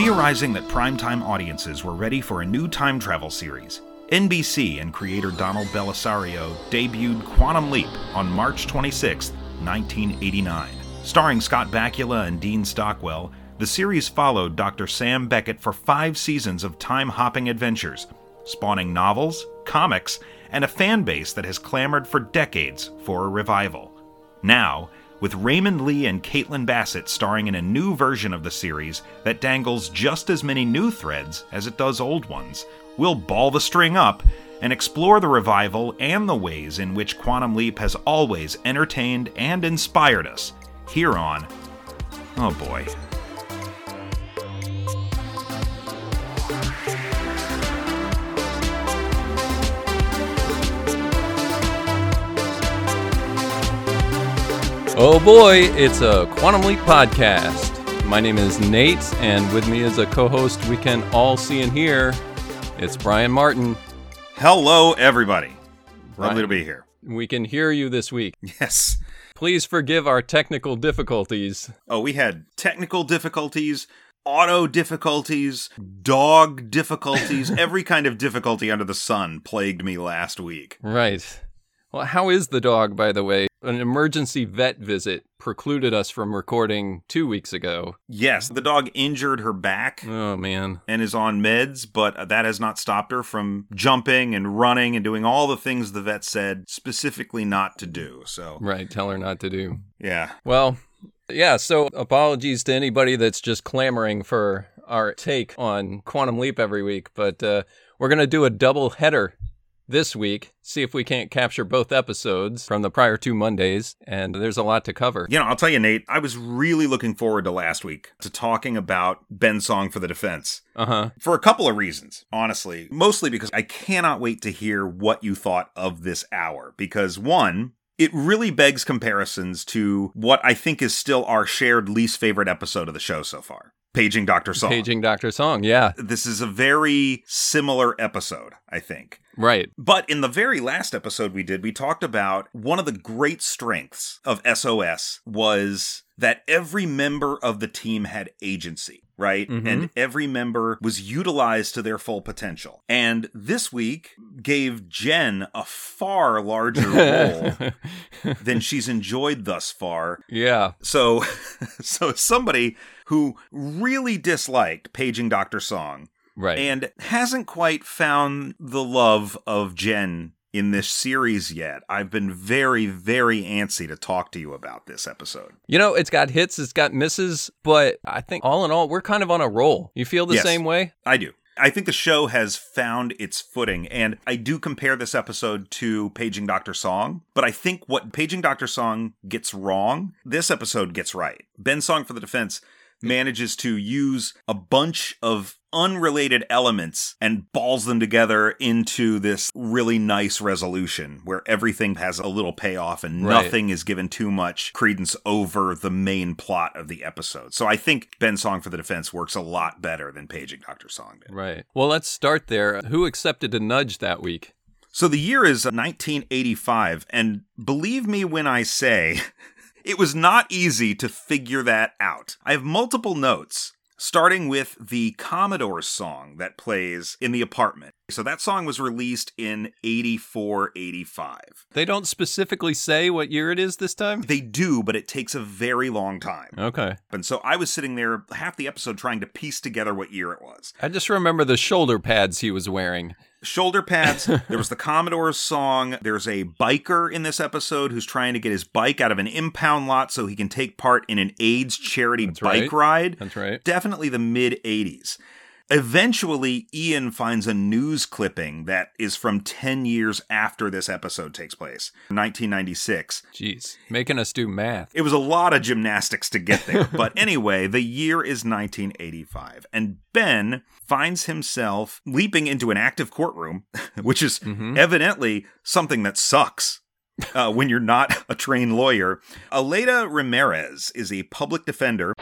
Theorizing that primetime audiences were ready for a new time travel series, NBC and creator Donald Bellisario debuted Quantum Leap on March 26, 1989. Starring Scott Bakula and Dean Stockwell, the series followed Dr. Sam Beckett for five seasons of time hopping adventures, spawning novels, comics, and a fan base that has clamored for decades for a revival. Now, with Raymond Lee and Caitlin Bassett starring in a new version of the series that dangles just as many new threads as it does old ones, we'll ball the string up and explore the revival and the ways in which Quantum Leap has always entertained and inspired us here on. Oh boy. Oh boy, it's a Quantum Leap podcast. My name is Nate, and with me as a co host we can all see and hear, it's Brian Martin. Hello, everybody. Brian, Lovely to be here. We can hear you this week. Yes. Please forgive our technical difficulties. Oh, we had technical difficulties, auto difficulties, dog difficulties, every kind of difficulty under the sun plagued me last week. Right. Well, how is the dog, by the way? An emergency vet visit precluded us from recording two weeks ago. Yes, the dog injured her back Oh, man. and is on meds, but that has not stopped her from jumping and running and doing all the things the vet said specifically not to do. So, Right, tell her not to do. yeah. Well, yeah, so apologies to anybody that's just clamoring for our take on Quantum Leap every week, but uh, we're going to do a double header this week, see if we can't capture both episodes from the prior two Mondays, and there's a lot to cover. You know, I'll tell you, Nate, I was really looking forward to last week to talking about Ben's song for the defense. Uh huh. For a couple of reasons, honestly. Mostly because I cannot wait to hear what you thought of this hour. Because, one, it really begs comparisons to what I think is still our shared least favorite episode of the show so far Paging Dr. Song. Paging Dr. Song, yeah, This is a very similar episode, I think. right. But in the very last episode we did, we talked about one of the great strengths of SOS was that every member of the team had agency, right? Mhm. And every member was utilized to their full potential. And this week gave Jen a far larger role than she's enjoyed thus far. yeah, So, so somebody who really disliked paging Dr. Song right. and hasn't quite found the love of Jen in this series yet. I've been very, very antsy to talk to you about this episode. you know, it's got hits, it's got misses, but I think all in all, we're kind of on a roll. You feel the Yes. same way? I do. I think the show has found its footing, and I do compare this episode to Paging Dr. Song, but I think what Paging Dr. Song gets wrong, this episode gets right. Ben Song for the Defense manages to use a bunch of unrelated elements and balls them together into this really nice resolution where everything has a little payoff and Right. nothing is given too much credence over the main plot of the episode. So I think Ben Song for the Defense works a lot better than Paging Dr. Song did. Right. Well, let's start there. Who accepted a nudge that week? So the year is 1985, and believe me when I say it was not easy to figure that out. I have multiple notes. Starting with the Commodore's song that plays in the apartment. So that song was released in 84 85. They don't specifically say what year it is this time? They do, but it takes a very long time. Okay. And so I was sitting there half the episode trying to piece together what year it was. I just remember the shoulder pads he was wearing. Shoulder pads. there was the Commodore's song. There's a biker in this episode who's trying to get his bike out of an impound lot so he can take part in an AIDS charity That's bike right. ride. That's right. Definitely the mid 80s. Eventually, Ian finds a news clipping that is from 10 years after this episode takes place, 1996. Jeez. Making us do math. It was a lot of gymnastics to get there. but anyway, the year is 1985, and Ben finds himself leaping into an active courtroom, which is Mhm. evidently something that sucks. Uh, when you're not a trained lawyer, Aleda Ramirez is a public defender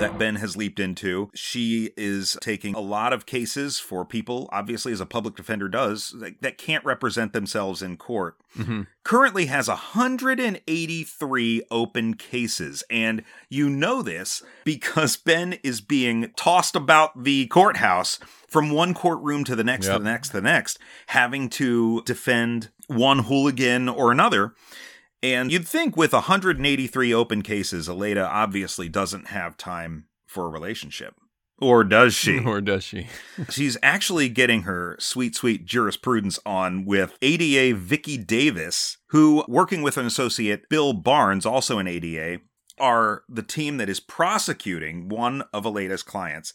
that Ben has leaped into. She is taking a lot of cases for people, obviously, as a public defender does, that, that can't represent themselves in court. Mm-hmm. Currently has 183 open cases. And you know this because Ben is being tossed about the courthouse from one courtroom to the next, Yep. to the next, to the next, having to defend one hooligan or another. And you'd think with 183 open cases, Aleda obviously doesn't have time for a relationship. Or does she? Or does she? She's actually getting her sweet, sweet jurisprudence on with ADA Vicky Davis, who, working with an associate, Bill Barnes, also an ADA, are the team that is prosecuting one of Aleda's clients,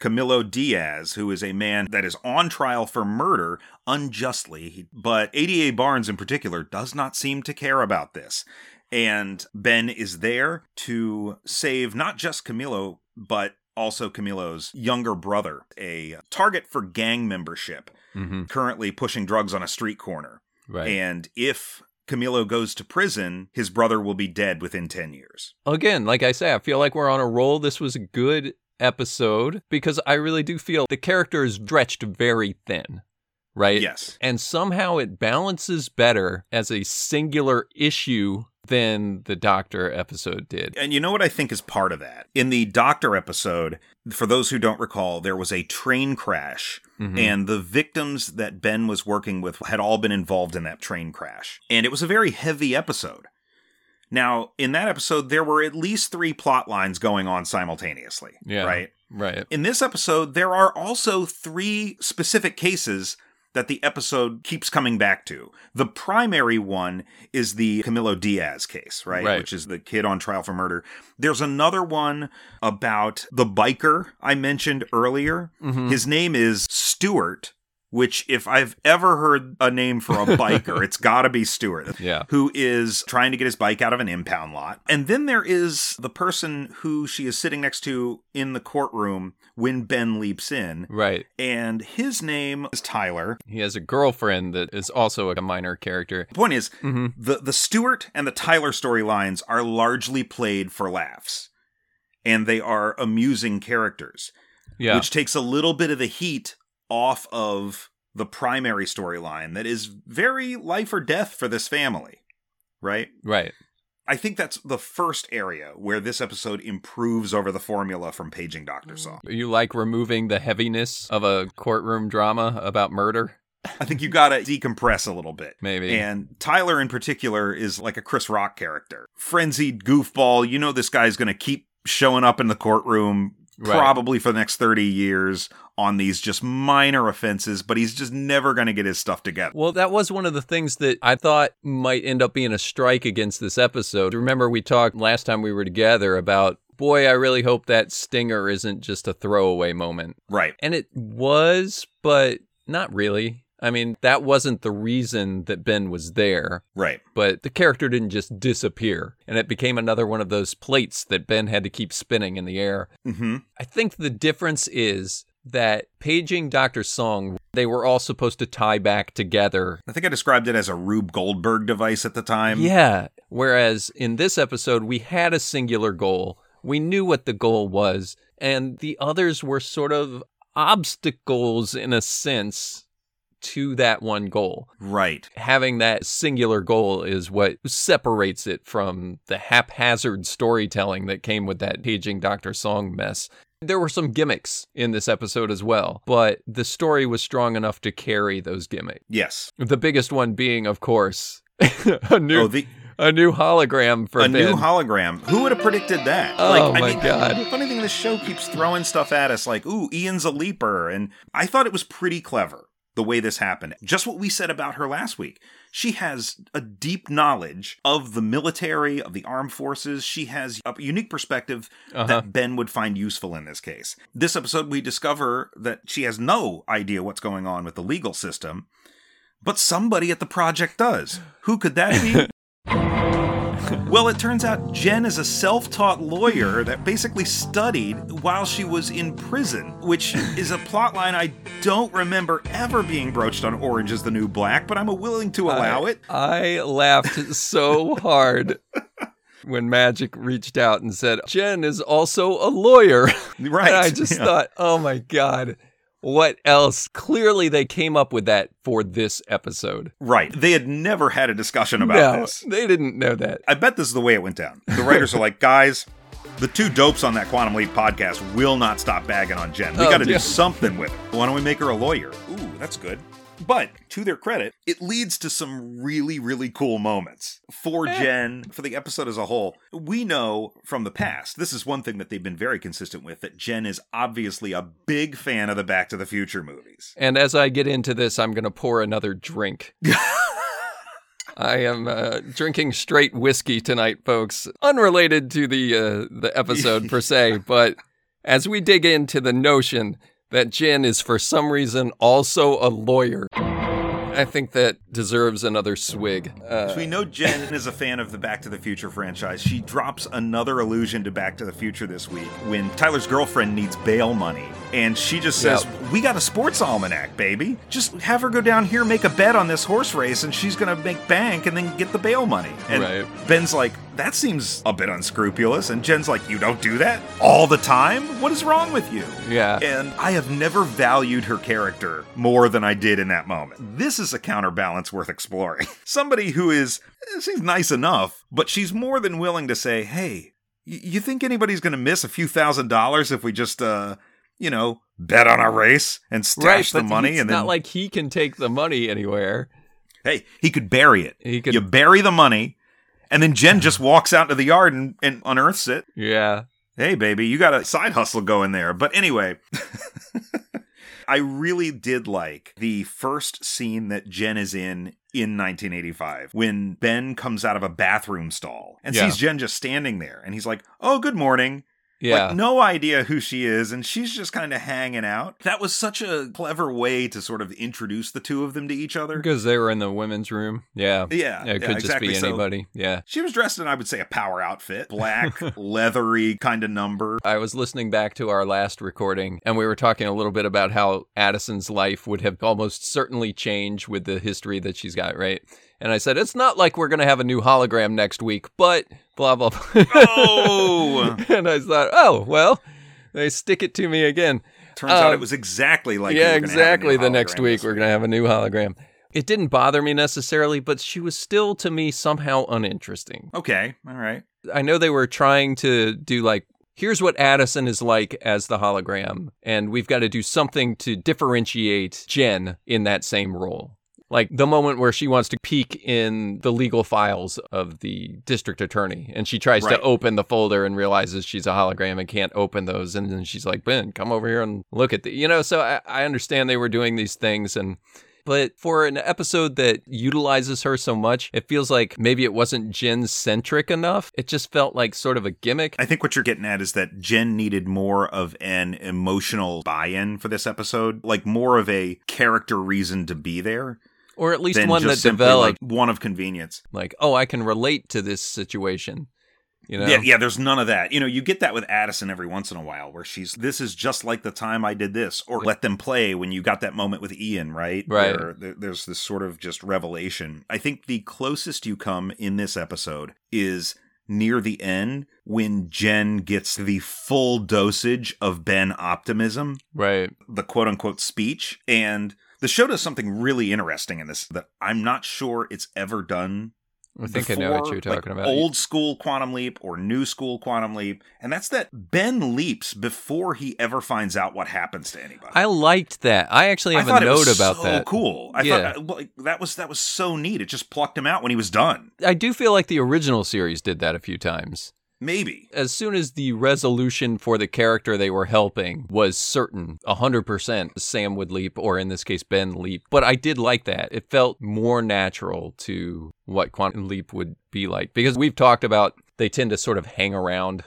Camilo Diaz, who is a man that is on trial for murder unjustly. But ADA Barnes, in particular, does not seem to care about this. And Ben is there to save not just Camilo, but also Camilo's younger brother, a target for gang membership, Mm-hmm. currently pushing drugs on a street corner. Right. And if Camilo goes to prison, his brother will be dead within 10 years. Again, like I say, I feel like we're on a roll. This was a good episode because I really do feel the character is stretched very thin, right? Yes. And somehow it balances better as a singular issue than the Doctor episode did. And you know what I think is part of that? In the Doctor episode, for those who don't recall, there was a train crash, Mhm. and the victims that Ben was working with had all been involved in that train crash. And it was a very heavy episode. Now, in that episode, there were at least three plot lines going on simultaneously. Yeah. Right? Right. In this episode, there are also three specific cases that the episode keeps coming back to. The primary one is the Camilo Diaz case, right? Right. Which is the kid on trial for murder. There's another one about the biker I mentioned earlier. Mhm. His name is Stuart, which, if I've ever heard a name for a biker, it's gotta be Stewart, Yeah. who is trying to get his bike out of an impound lot. And then there is the person who she is sitting next to in the courtroom when Ben leaps in. Right. And his name is Tyler. He has a girlfriend that is also a minor character. The point is, hmm the, the Stewart and the Tyler storylines are largely played for laughs. And they are amusing characters, Yeah. which takes a little bit of the heat off of the primary storyline that is very life or death for this family, right? right. I think that's the first area where this episode improves over the formula from Paging Dr. Mm. Saw. You like removing the heaviness of a courtroom drama about murder? I think you gotta decompress a little bit. Maybe. And Tyler in particular is like a Chris Rock character. Frenzied goofball. You know this guy's gonna keep showing up in the courtroom Right. probably for the next 30 years on these just minor offenses, but he's just never gonna get his stuff together. Well, that was one of the things that I thought might end up being a strike against this episode. Remember, we talked last time we were together about, boy, I really hope that stinger isn't just a throwaway moment. Right. And it was, but not really. I mean, that wasn't the reason that Ben was there, Right. but the character didn't just disappear. And it became another one of those plates that Ben had to keep spinning in the air. Mm-hmm. I think the difference is that paging Dr. Song, they were all supposed to tie back together. I think I described it as a Rube Goldberg device at the time. Yeah. Whereas in this episode, we had a singular goal. We knew what the goal was, and the others were sort of obstacles in a sense to that one goal. Right. Having that singular goal is what separates it from the haphazard storytelling that came with that paging Dr. Song mess. There were some gimmicks in this episode as well, but the story was strong enough to carry those gimmicks. Yes. The biggest one being, of course, a new Oh, the a new hologram for a Ben. new hologram. Who would have predicted that? Oh, my God. The funny thing, this show keeps throwing stuff at us like, ooh, Ian's a leaper. And I thought it was pretty clever the way this happened. Just what we said about her last week. She has a deep knowledge of the military, of the armed forces. She has a unique perspective Uh-huh. that Ben would find useful in this case. This episode, we discover that she has no idea what's going on with the legal system, but somebody at the project does. Who could that be? Well, it turns out Jen is a self taught lawyer that basically studied while she was in prison, which is a plotline I don't remember ever being broached on Orange is the New Black, but I'm willing to allow I, it. I laughed so hard. when Magic reached out and said, Jen is also a lawyer. Right. and I just yeah. thought, oh my God, what else? Clearly, they came up with that for this episode. Right. They had never had a discussion about no, this. they didn't know that. I bet this is the way it went down. The writers are like, guys, the two dopes on that Quantum Leap podcast will not stop bagging on Jen. We Oh, got to do something with her. Why don't we make her a lawyer? Ooh, that's good. But to their credit, it leads to some really, really cool moments for Jen, for the episode as a whole. We know from the past, this is one thing that they've been very consistent with, that Jen is obviously a big fan of the Back to the Future movies. And as I get into this, I'm going to pour another drink. I am uh, drinking straight whiskey tonight, folks. Unrelated to the uh, the episode per se, but as we dig into the notion that Jen is for some reason also a lawyer, I think that deserves another swig. Uh, So we know Jen is a fan of the Back to the Future franchise. She drops another allusion to Back to the Future this week when Tyler's girlfriend needs bail money. And she just says, Yep. We got a sports almanac, baby. Just have her go down here, make a bet on this horse race, and she's going to make bank and then get the bail money. And Right. Ben's like, That seems a bit unscrupulous. And Jen's like, You don't do that all the time? What is wrong with you? yeah. And I have never valued her character more than I did in that moment. This is a counterbalance worth exploring. Somebody who is, she's nice enough, but she's more than willing to say, hey, you think anybody's going to miss a few thousand dollars if we just, uh, you know, bet on a race and stash right, the money it's and not like he can take the money anywhere. hey, he could bury it. He could, You bury the money, and then Jen just walks out into the yard and, and unearths it. yeah. hey baby you got a side hustle going there but anyway i really did like the first scene that jen is in in 1985 when ben comes out of a bathroom stall and Yeah. sees jen just standing there and he's like oh good morning Yeah. like no idea who she is and she's just kind of hanging out that was such a clever way to sort of introduce the two of them to each other because they were in the women's room. Yeah. yeah, Yeah, it yeah, could exactly. just be So anybody. yeah. she was dressed in i would say a power outfit black leathery kind of number I was listening back to our last recording, and we were talking a little bit about how Addison's life would have almost certainly changed with the history that she's got, right? And I said, it's not like we're going to have a new hologram next week, but blah, blah, blah. Oh! and I thought, oh, well, they stick it to me again. Turns out Um, it was exactly like yeah, were gonna have a new exactly. The next week, we're going to have a new hologram. It didn't bother me necessarily, but she was still, to me, somehow uninteresting. Okay, all right. I know they were trying to do like, here's what Addison is like as the hologram, and we've got to do something to differentiate Jen in that same role. Like the moment where she wants to peek in the legal files of the district attorney, and she tries Right. to open the folder and realizes she's a hologram and can't open those, and then she's like, "Ben, come over here and look at the," you know. So I, I understand they were doing these things, and but for an episode that utilizes her so much, it feels like maybe it wasn't Jen centric enough. It just felt like sort of a gimmick. I think what you're getting at is that Jen needed more of an emotional buy-in for this episode, like more of a character reason to be there Or at least one that developed like one of convenience. like, oh, I can relate to this situation. You know? Yeah, yeah, there's none of that. You know, you get that with Addison every once in a while where she's this is just like the time I did this or let them play when you got that moment with Ian, right? Right. Where there's this sort of just revelation. I think the closest you come in this episode is near the end when Jen gets the full dosage of Ben optimism, Right. the quote unquote speech. And the show does something really interesting in this that I'm not sure it's ever done I think I know what you're talking like, about. Old school quantum leap or new school quantum leap, and that's that Ben leaps before he ever finds out what happens to anybody. I liked that. I actually have I a note about so that. cool. I Yeah. thought like, that was that was so neat. It just plucked him out when he was done. I do feel like the original series did that a few times. Maybe. As soon as the resolution for the character they were helping was certain, 100% Sam would leap, or in this case, Ben leap. But I did like that. It felt more natural to what Quantum Leap would be like. Because we've talked about they tend to sort of hang around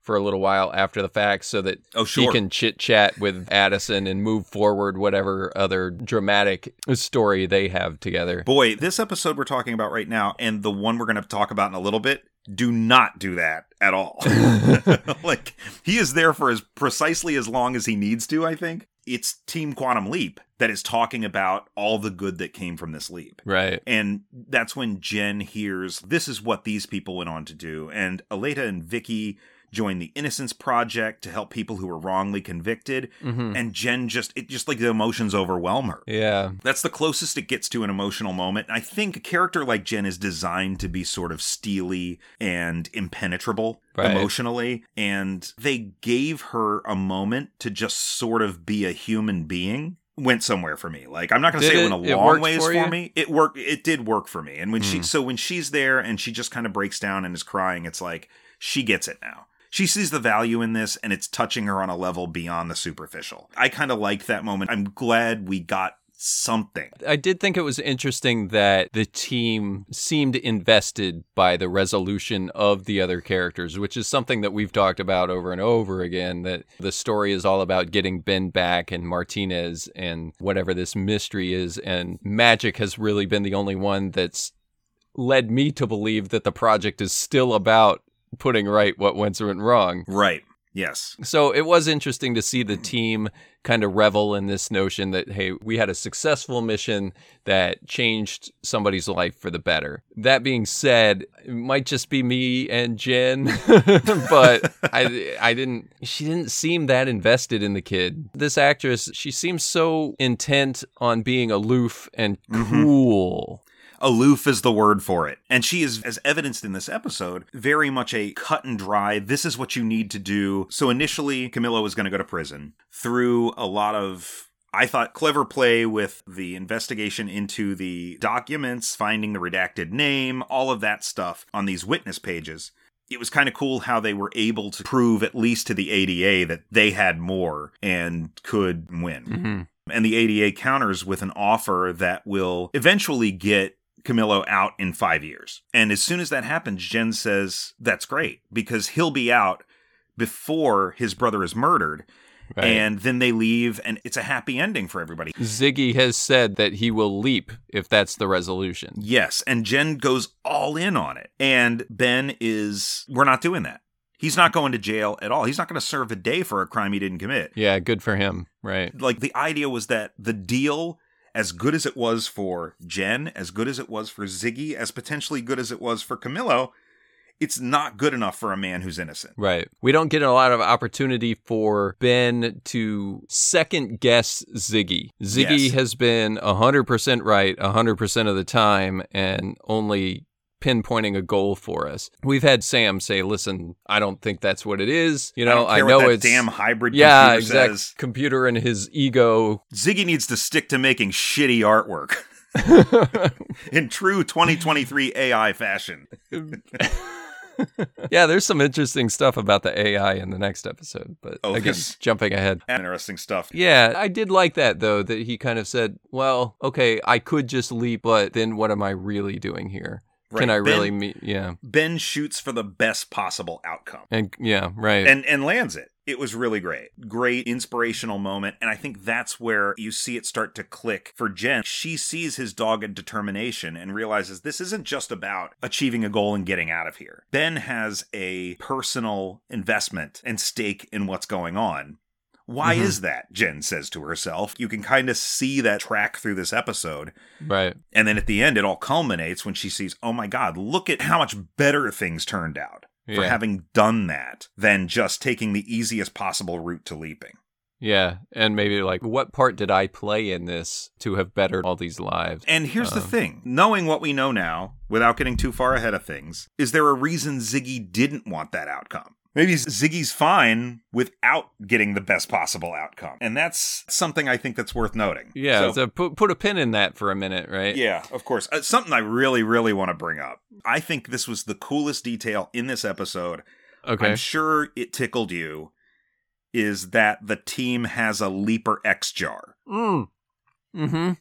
for a little while after the fact so that Oh he can chit chat with Addison and move forward whatever other dramatic story they have together. Boy, this episode we're talking about right now, and the one we're going to talk about in a little bit, do not do that at all. like he is there for as precisely as long as he needs to. I think. it's Team Quantum Leap that is talking about all the good that came from this leap. Right. And that's when Jen hears this is what these people went on to do. And Aleta and Vicky join the Innocence Project to help people who were wrongly convicted. Mhm. And Jen just, it just like the emotions overwhelm her. Yeah. That's the closest it gets to an emotional moment. I think a character like Jen is designed to be sort of steely and impenetrable Right. emotionally. And they gave her a moment to just sort of be a human being. Went somewhere for me. Like I'm not going to say it it- went a it long ways for for, me. It worked. It did work for me. And when she, Mm. so when she's there and she just kind of breaks down and is crying, it's like she gets it now. She sees the value in this and it's touching her on a level beyond the superficial. I kind of like that moment. I'm glad we got something. I did think it was interesting that the team seemed invested by the resolution of the other characters, which is something that we've talked about over and over again. That the story is all about getting Ben back and Martinez and whatever this mystery is. And Magic has really been the only one that's led me to believe that the project is still about putting right what went wrong. Right. Yes. So it was interesting to see the team kind of revel in this notion that, hey, we had a successful mission that changed somebody's life for the better. That being said, it might just be me and Jen, but I, I didn't, she didn't seem that invested in the kid. This actress, she seems so intent on being aloof and mm-hmm. cool. Aloof is the word for it. And she is, as evidenced in this episode, very much a cut and dry, this is what you need to do. So initially, Camilo was going to go to prison through a lot of. I thought clever play with the investigation into the documents, finding the redacted name, all of that stuff on these witness pages. It was kind of cool how they were able to prove, at least to the ADA, that they had more and could win. Mhm. And the ADA counters with an offer that will eventually get Camilo out in five years. And as soon as that happens, Jen says, That's great, because he'll be out before his brother is murdered. Right. And then they leave, and it's a happy ending for everybody. Ziggy has said that he will leap if that's the resolution. Yes. And Jen goes all in on it. And Ben is, We're not doing that. He's not going to jail at all. He's not going to serve a day for a crime he didn't commit. Yeah, good for him. Right. like the idea was that the deal as good as it was for Jen, as good as it was for Ziggy, as potentially good as it was for Camilo, it's not good enough for a man who's innocent. Right. We don't get a lot of opportunity for Ben to second guess Ziggy. Ziggy Yes. has been 100% right 100% of the time and only pinpointing a goal for us. We've had Sam say, "Listen, I don't think that's what it is. You I know, don't I, know it's damn hybrid yeah, computer exact says. computer and his ego. Ziggy needs to stick to making shitty artwork in true 2023 AI fashion. yeah, there's some interesting stuff about the AI in the next episode, but Oh, again, jumping ahead. Interesting stuff. Yeah, I did like that though, that he kind of said, well, okay, I could just leap, but then what am I really doing here? Can Right, I really Ben- meet? Yeah. Ben shoots for the best possible outcome. And yeah, right. and and lands it. It was really great. Great inspirational moment and I think that's where you see it start to click for Jen. She sees his dogged determination and realizes this isn't just about achieving a goal and getting out of here. Ben has a personal investment and stake in what's going on. Why Mhm. is that? Jen says to herself. You can kind of see that track through this episode. right. And then at the end, it all culminates when she sees, oh my God, look at how much better things turned out for having done that than just taking the easiest possible route to leaping. Yeah. And maybe like, what part did I play in this to have bettered all these lives? And here's the Um, thing knowing what we know now, without getting too far ahead of things, is there a reason Ziggy didn't want that outcome? Maybe Ziggy's fine without getting the best possible outcome. And that's something I think that's worth noting. Yeah. So- So, put, put a pin in that for a minute, right? Yeah, of course. Uh, something I really, really want to bring up. I think this was the coolest detail in this episode. Okay. I'm sure it tickled you. Is that the team has a Leaper X jar? Mm. Hmm.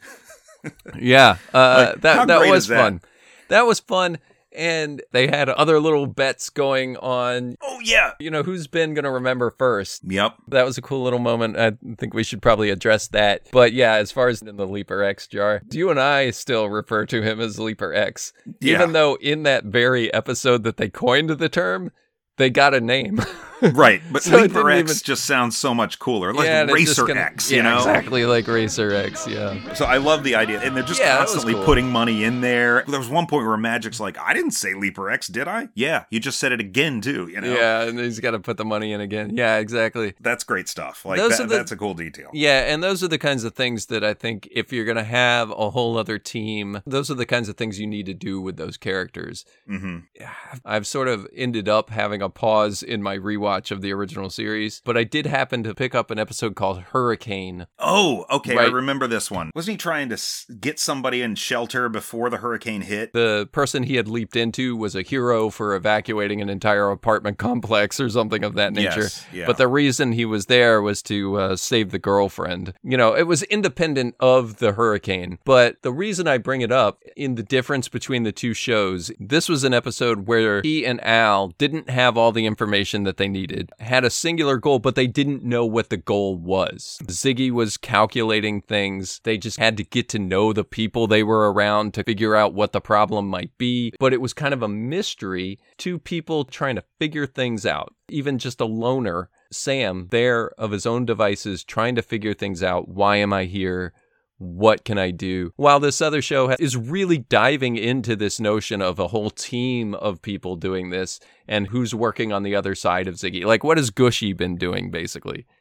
yeah. Uh, Like, that that was that? fun. That was fun, and they had other little bets going on. Oh yeah. You know, who's Ben gonna remember first? Yep. That was a cool little moment. I think we should probably address that. But yeah, as far as in the Leaper X jar, you and I still refer to him as Leaper X, Yeah. even though in that very episode that they coined the term, they got a name. right, but So Leaper X even- just sounds so much cooler, like yeah, and it's just Racer gonna- X, yeah, you know? exactly like Racer X. Yeah. So I love the idea, and they're just Yeah, constantly cool. putting money in there. There was one point where Magic's like, "I didn't say Leaper X, did I? Yeah, you just said it again too. You know? Yeah, and he's got to put the money in again. Yeah, exactly. that's great stuff. Like that, the- that's a cool detail. Yeah, and those are the kinds of things that I think if you're going to have a whole other team, those are the kinds of things you need to do with those characters. hmm I've sort of ended up having a pause in my rewatch of the original series, but I did happen to pick up an episode called Hurricane. Oh, okay, I remember this one. Wasn't he trying to get somebody in shelter before the hurricane hit? The person he had leaped into was a hero for evacuating an entire apartment complex or something of that nature. Yes, yeah. But the reason he was there was to uh, save the girlfriend. You know, it was independent of the hurricane. But the reason I bring it up in the difference between the two shows, this was an episode where he and Al didn't have all the information that they needed, had a singular goal, but they didn't know what the goal was. Ziggy was calculating things. They just had to get to know the people they were around to figure out what the problem might be. But it was kind of a mystery to people trying to figure things out. Even just a loner, Sam, there of his own devices, trying to figure things out. Why am I here? What can I do? While this other show is really diving into this notion of a whole team of people doing this and who's working on the other side of Ziggy. Like, what has Gooshie been doing, basically?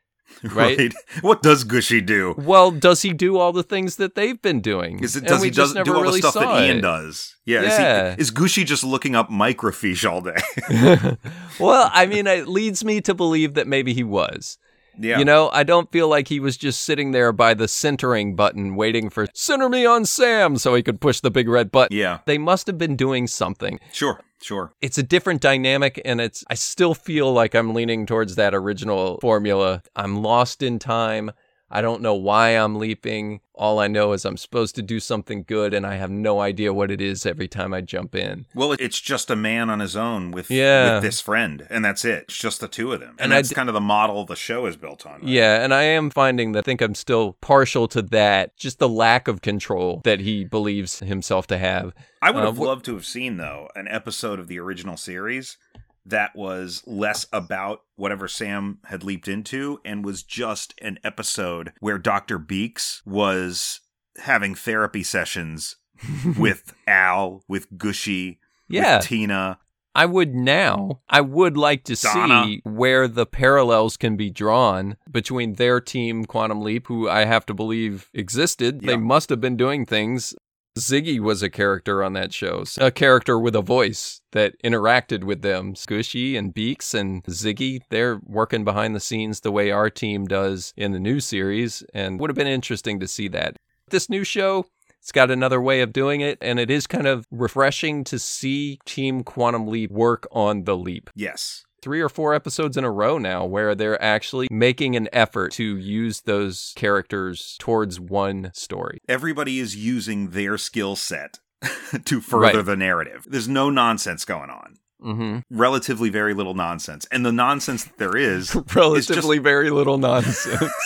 Right? What does Gooshie do? Well, does he do all the things that they've been doing? Is it does he just does, do never all really the stuff saw that Ian it. does? Yeah. Yeah. Is, he, is Gooshie just looking up microfiche all day? well, I mean, it leads me to believe that maybe he was. Yeah. You know, I don't feel like he was just sitting there by the centering button waiting for center me on Sam so he could push the big red button. Yeah. They must have been doing something. Sure. Sure. It's a different dynamic and it's I still feel like I'm leaning towards that original formula. I'm lost in time. I don't know why I'm leaping. All I know is I'm supposed to do something good and I have no idea what it is every time I jump in. Well, it's just a man on his own with Yeah. with this friend, and that's it. It's just the two of them, and, And that's d- kind of the model the show is built on. right? Yeah, and I am finding that I think I'm still partial to that, just the lack of control that he believes himself to have. I would Uh, have wh- loved to have seen though an episode of the original series that was less about whatever Sam had leaped into and was just an episode where Dr. Beeks was having therapy sessions with Al, with Gooshie, Yeah, with Tina. I would now. I would like to Donna. see where the parallels can be drawn between their team, Quantum Leap, who I have to believe existed. Yeah. They must have been doing things. Ziggy was a character on that show, a character with a voice that interacted with them. Squishy and Beeks and Ziggy, they're working behind the scenes the way our team does in the new series, and would have been interesting to see that. This new show, it's got another way of doing it, and it is kind of refreshing to see Team Quantum Leap work on the leap. Yes. Three or four episodes in a row now where they're actually making an effort to use those characters towards one story. Everybody is using their skill set to further Right. the narrative. There's no nonsense going on. Mm-hmm. Relatively very little nonsense. And the nonsense that there is Relatively very little nonsense.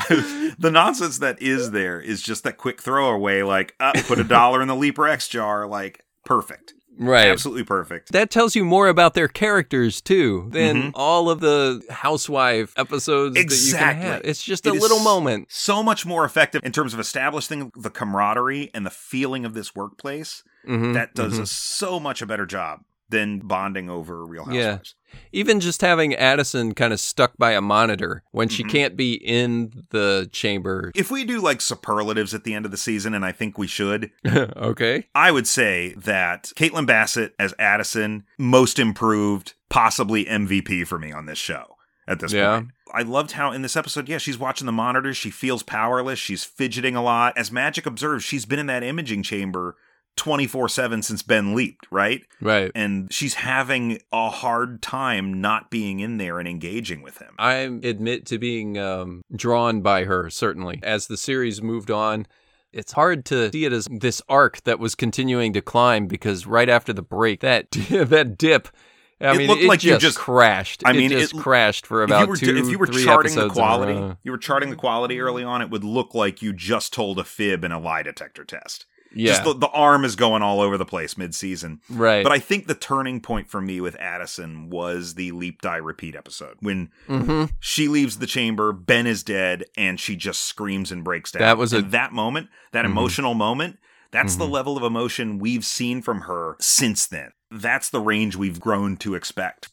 the nonsense that is there is just that quick throwaway, like uh, put a dollar in the Leaper X jar, like perfect, right. absolutely perfect. That tells you more about their characters too than Mhm. all of the housewife episodes that you Exactly. It's just a is little moment. So much more effective in terms of establishing the camaraderie and the feeling of this workplace. Mhm, That does mhm. a so much a better job than bonding over Real Yeah. Housewives. Even just having Addison kind of stuck by a monitor when she Mhm. can't be in the chamber. If we do like superlatives at the end of the season, and I think we should, okay. I would say that Caitlin Bassett as Addison, most improved, possibly MVP for me on this show at this Yeah. point. I loved how in this episode, yeah, she's watching the monitors, she feels powerless, she's fidgeting a lot. As Magic observes, she's been in that imaging chamber 24 7 since Ben leaped, right? Right. And she's having a hard time not being in there and engaging with him. I admit to being um, drawn by her, certainly. As the series moved on, it's hard to see it as this arc that was continuing to climb because right after the break, that that dip, I It mean, looked it like you just, just- crashed. I mean, it just it- crashed for If about you were, two, if you were charting the quality, you were charting the quality early on, it would look like you just told a fib in a lie detector test. Yeah. Just the, the arm is going all over the place mid season. right. But I think the turning point for me with Addison was the leap die repeat episode when hmm she leaves the chamber, Ben is dead, and she just screams and breaks down. That was a- that moment, that Mhm. emotional moment. That's the Mhm. level of emotion we've seen from her since then. That's the range we've grown to expect.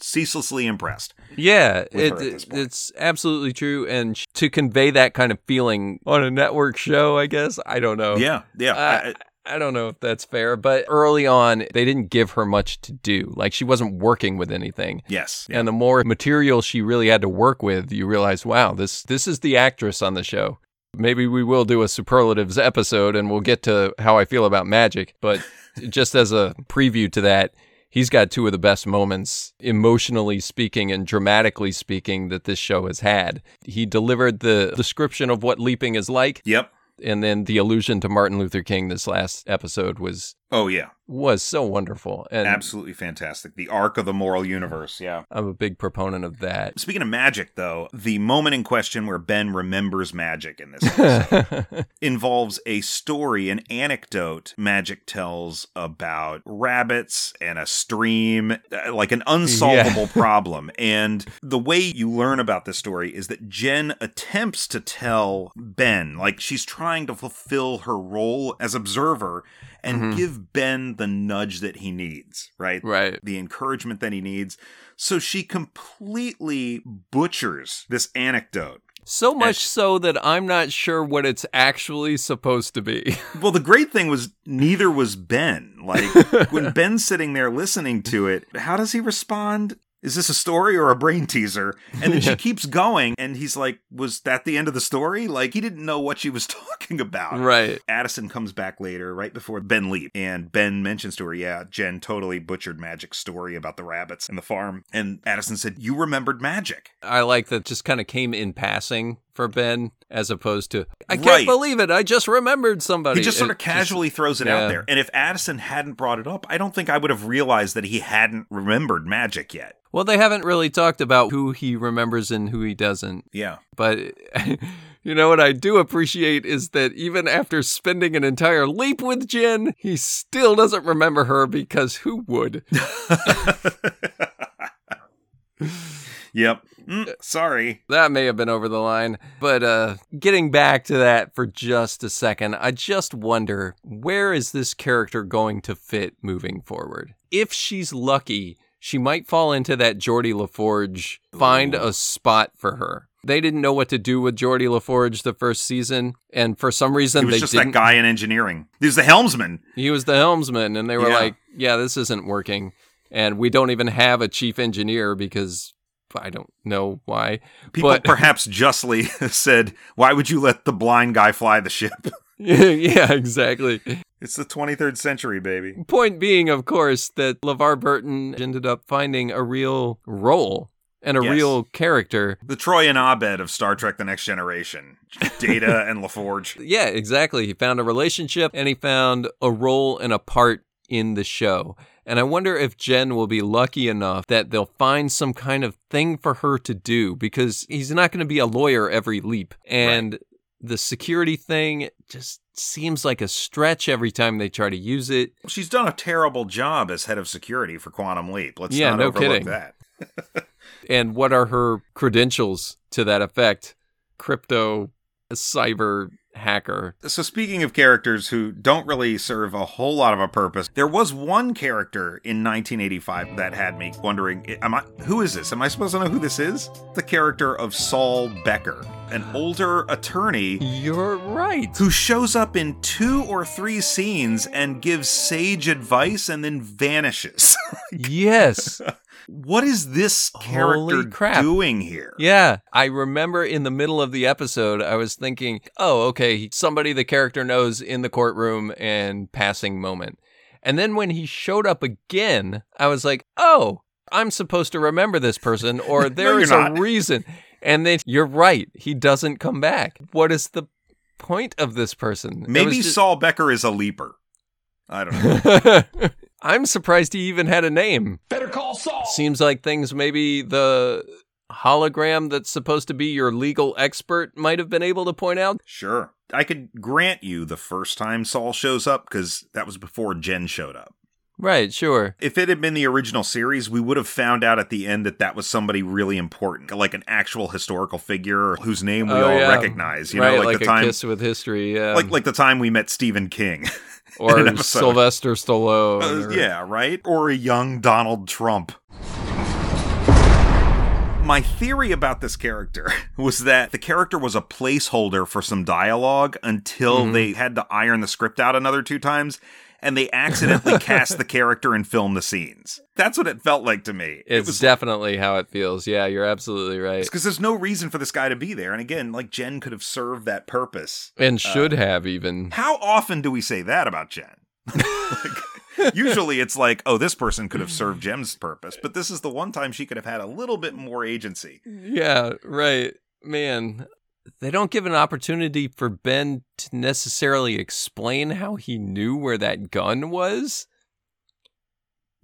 Ceaselessly impressed. Yeah, it, her at this point. it's absolutely true. And to convey that kind of feeling on a network show, I guess, I don't know. Yeah, yeah. Uh, I- I don't know if that's fair, but early on, they didn't give her much to do. Like, she wasn't working with anything. yes. Yeah. And the more material she really had to work with, you realize, wow, this this is the actress on the show. Maybe we will do a superlatives episode and we'll get to how I feel about magic. But just as a preview to that, he's got two of the best moments, emotionally speaking and dramatically speaking, that this show has had. He delivered the description of what leaping is like, Yep. and then the allusion to Martin Luther King this last episode was Oh, yeah. was so wonderful. And Absolutely fantastic. The arc of the moral universe. Yeah. I'm a big proponent of that. Speaking of magic, though, the moment in question where Ben remembers magic in this episode involves a story, an anecdote Magic tells about rabbits and a stream, uh, like an unsolvable problem. And the way you learn about this story is that Jen attempts to tell Ben, like she's trying to fulfill her role as observer and Mhm. give Ben the nudge that he needs, right? right. the encouragement that he needs. So she completely butchers this anecdote. So much so that I'm not sure what it's actually supposed to be. Well, the great thing was neither was Ben. Like when Ben's sitting there listening to it, how does he respond? Is this a story or a brain teaser? And then she keeps going, and he's like, Was that the end of the story? Like, he didn't know what she was talking about. right. Addison comes back later, right before Ben leaves, and Ben mentions to her, "Yeah, Jen totally butchered Magic's story about the rabbits and the farm." And Addison said, "You remembered Magic." I like that just kind of came in passing for Ben as opposed to, I can't Right. believe it. I just remembered somebody. He just sort It of casually throws it yeah. out there. And if Addison hadn't brought it up, I don't think I would have realized that he hadn't remembered Magic yet. well, they haven't really talked about who he remembers and who he doesn't. Yeah. But you know what I do appreciate is that even after spending an entire leap with Jen, he still doesn't remember her because who would? yep. Mm, sorry. That may have been over the line. But uh, getting back to that for just a second, I just wonder where is this character going to fit moving forward? If she's lucky, she might fall into that Geordi LaForge, find a spot for her. They didn't know what to do with Geordi LaForge the first season, and for some reason He was they just didn't. that guy in engineering. He was the helmsman. He was the helmsman, and they were Yeah. like, "Yeah, this isn't working." And we don't even have a chief engineer because I don't know why. People But- perhaps justly said, Why would you let the blind guy fly the ship? yeah, exactly. It's the 23rd century, baby. Point being, of course, that LeVar Burton ended up finding a real role and a Yes. real character. The Troy and Abed of Star Trek The Next Generation. Data and LaForge. Yeah, exactly. He found a relationship and he found a role and a part in the show. And I wonder if Jen will be lucky enough that they'll find some kind of thing for her to do because he's not going to be a lawyer every leap. And the security thing just seems like a stretch every time they try to use it. She's done a terrible job as head of security for Quantum Leap. Let's Yeah, not no overlook kidding. that. And what are her credentials to that effect? Crypto, cyber hacker. So speaking of characters who don't really serve a whole lot of a purpose, there was one character in 1985 that had me wondering, am I who is this? Am I supposed to know who this is? The character of Saul Becker, an older attorney You're right. who shows up in two or three scenes and gives sage advice and then vanishes. yes. What is this character doing here? Yeah. I remember in the middle of the episode, I was thinking, oh, okay, somebody the character knows in the courtroom and passing moment. And then when he showed up again, I was like, oh, I'm supposed to remember this person, or there you're is a reason. And then you're right. He doesn't come back. What is the point of this person? Maybe just- Saul Becker is a leaper. I don't know. I'm surprised he even had a name. Better call Saul. Seems like things maybe the hologram that's supposed to be your legal expert might have been able to point out. Sure. I could grant you the first time Saul shows up because that was before Jen showed up. Right, sure. If it had been the original series, we would have found out at the end that that was somebody really important, like an actual historical figure whose name we Oh, all yeah. recognize. You right, know, like, like the a time, kiss with history, yeah. like like the time we met Stephen King. or. Sylvester Stallone. Uh, or- yeah, right? Or a young Donald Trump. My theory about this character was that the character was a placeholder for some dialogue until Mhm. they had to iron the script out another two times and they accidentally cast the character and filmed the scenes. That's what it felt like to me. it It's was definitely how it feels. Yeah, you're absolutely right. because there's no reason for this guy to be there. And again, like Jen could have served that purpose. And should Uh, have even. How often do we say that about Jen? Like, usually it's like, oh, this person could have served Jen's purpose, but this is the one time she could have had a little bit more agency. Yeah, right. Man, they don't give an opportunity for Ben to necessarily explain how he knew where that gun was.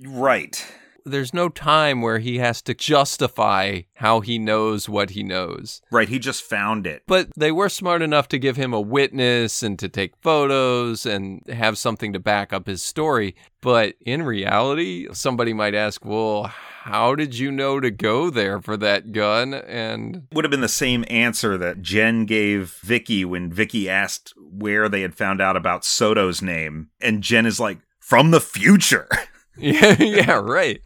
Right. There's no time where he has to justify how he knows what he knows. Right. He just found it. But they were smart enough to give him a witness and to take photos and have something to back up his story. But in reality, somebody might ask, well, how did you know to go there for that gun? And Would have been the same answer that Jen gave Vicky when Vicky asked where they had found out about Soto's name. And Jen is like, from the future. yeah, yeah, right.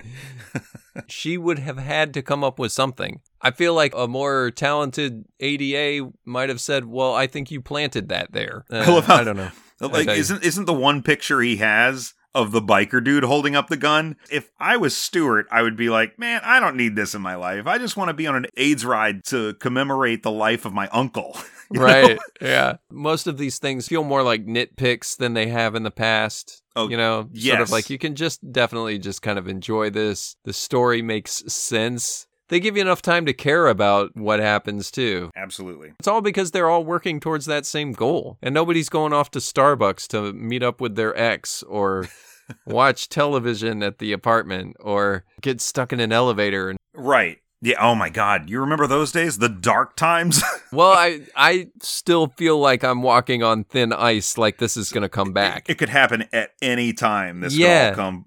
she would have had to come up with something. I feel like a more talented ADA might have said, "Well, I think you planted that there." Uh, I I don't know. Like, isn't isn't the one picture he has of the biker dude holding up the gun? If I was Stewart, I would be like, man, I don't need this in my life. I just want to be on an AIDS ride to commemorate the life of my uncle. Right? Yeah. Most of these things feel more like nitpicks than they have in the past. Oh, you know, sort of like you can just definitely just kind of enjoy this. The story makes sense. They give you enough time to care about what happens too. Absolutely. It's all because they're all working towards that same goal. And nobody's going off to Starbucks to meet up with their ex or watch television at the apartment or get stuck in an elevator. And Right. Yeah. Oh my God. You remember those days? The dark times? well, I I still feel like I'm walking on thin ice like this is going to come back. it could happen at any time. This Yeah. could all come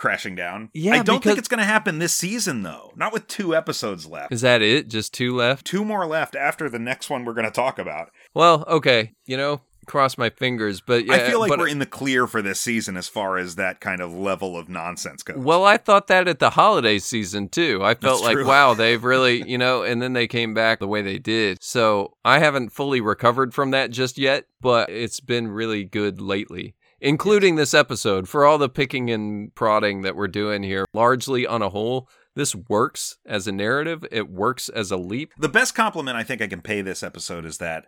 crashing down. Yeah, I don't because- think it's going to happen this season, though. Not with two episodes left. Is that it? Just two left? Two more left after the next one we're going to talk about. Well, okay. You know, cross my fingers, but yeah, I feel like but- we're in the clear for this season as far as that kind of level of nonsense goes. Well, I thought that at the holiday season too. I felt That's like, true. wow, they've really, you know, and then they came back the way they did. So I haven't fully recovered from that just yet, but it's been really good lately, including this episode. For all the picking and prodding that we're doing here, largely on a whole, this works as a narrative. It works as a leap. the best compliment I think I can pay this episode is that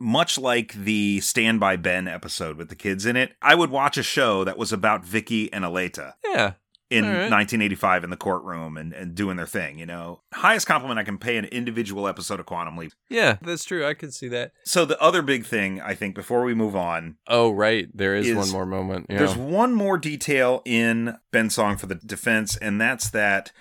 much like the Stand by Ben episode with the kids in it, I would watch a show that was about Vicky and Aleta Yeah. In All right. 1985 in the courtroom and, and doing their thing, you know. Highest compliment I can pay an individual episode of Quantum Leap. Yeah, that's true. I can see that. So the other big thing, I think, before we move on, Oh, right. There is, Is- one more moment. Yeah. there's one more detail in Ben's song for the defense, and that's that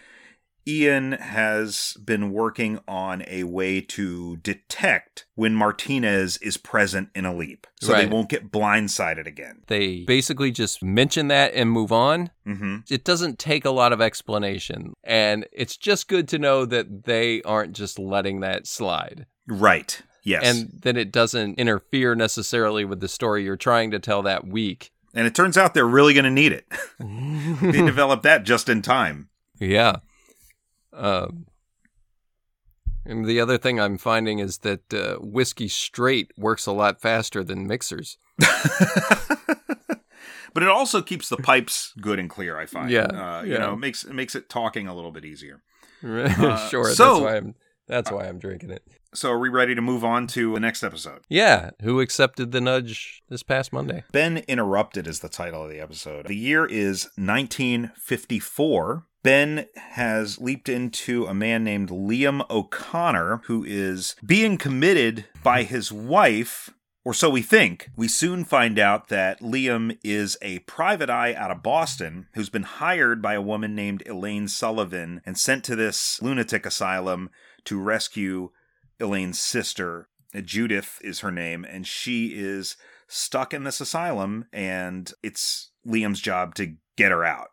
Ian has been working on a way to detect when Martinez is present in a leap, so Right. they won't get blindsided again. they basically just mention that and move on. hmm it doesn't take a lot of explanation. And it's just good to know that they aren't just letting that slide. Right. Yes. And that it doesn't interfere necessarily with the story you're trying to tell that week. and it turns out they're really going to need it. they developed that just in time. yeah. Um, and the other thing I'm finding is that uh, whiskey straight works a lot faster than mixers. but it also keeps the pipes good and clear. I find. Yeah, Uh, You yeah. know, it makes it makes it talking a little bit easier. sure. so- that's why I'm. That's why I'm drinking it. So, are we ready to move on to the next episode? Yeah. Who accepted the nudge this past Monday? Ben Interrupted is the title of the episode. The year is 1954. Ben has leaped into a man named Liam O'Connor, who is being committed by his wife, Or so we think. We soon find out that Liam is a private eye out of Boston who's been hired by a woman named Elaine Sullivan and sent to this lunatic asylum to rescue Elaine's sister. Uh, Judith is her name, and she is stuck in this asylum, and it's Liam's job to get her out.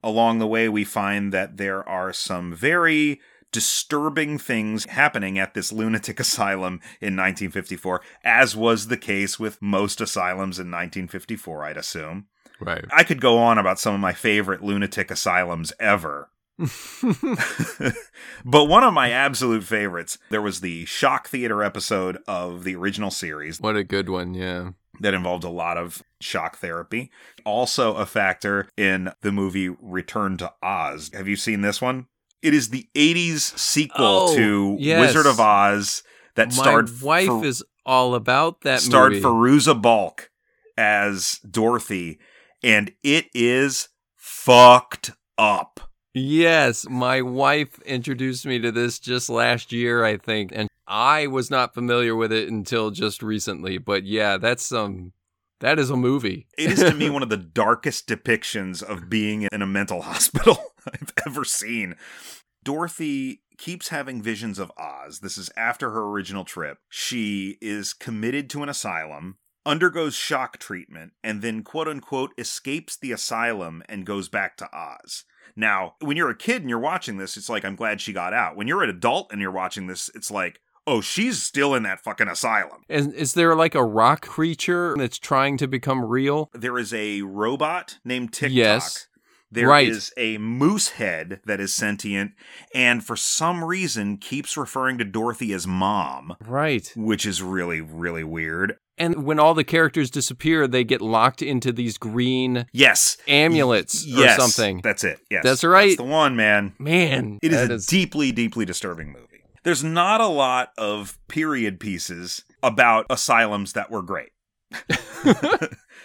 Along the way, we find that there are some very disturbing things happening at this lunatic asylum in 1954, as was the case with most asylums in 1954, I'd assume. Right. I could go on about some of my favorite lunatic asylums ever. but one of my absolute favorites, there was the Shock Theater episode of the original series. What a good one, yeah. That involved a lot of shock therapy. Also, a factor in the movie Return to Oz. Have you seen this one? It is the 80s sequel Oh, to yes. Wizard of Oz that My starred wife Fer- is all about that starred movie. Fairuza Balk as Dorothy, and it is fucked up. Yes, my wife introduced me to this just last year, I think, and I was not familiar with it until just recently. But yeah, that's um that is a movie. It is to me one of the darkest depictions of being in a mental hospital I've ever seen. Dorothy keeps having visions of Oz. This is after her original trip. She is committed to an asylum, undergoes shock treatment, and then quote unquote escapes the asylum and goes back to Oz. Now, when you're a kid and you're watching this, it's like, I'm glad she got out. When you're an adult and you're watching this, it's like, oh, she's still in that fucking asylum. And is there like a rock creature that's trying to become real? There is a robot named Tik-Tok. Yes. There is Right. a moose head that is sentient and for some reason keeps referring to Dorothy as mom, Right. which is really, really weird. And when all the characters disappear, they get locked into these green Yes. amulets yes, or something. That's it. Yes. That's right. That's the one, man. Man, It is a deeply, deeply disturbing movie. There's not a lot of period pieces about asylums that were great.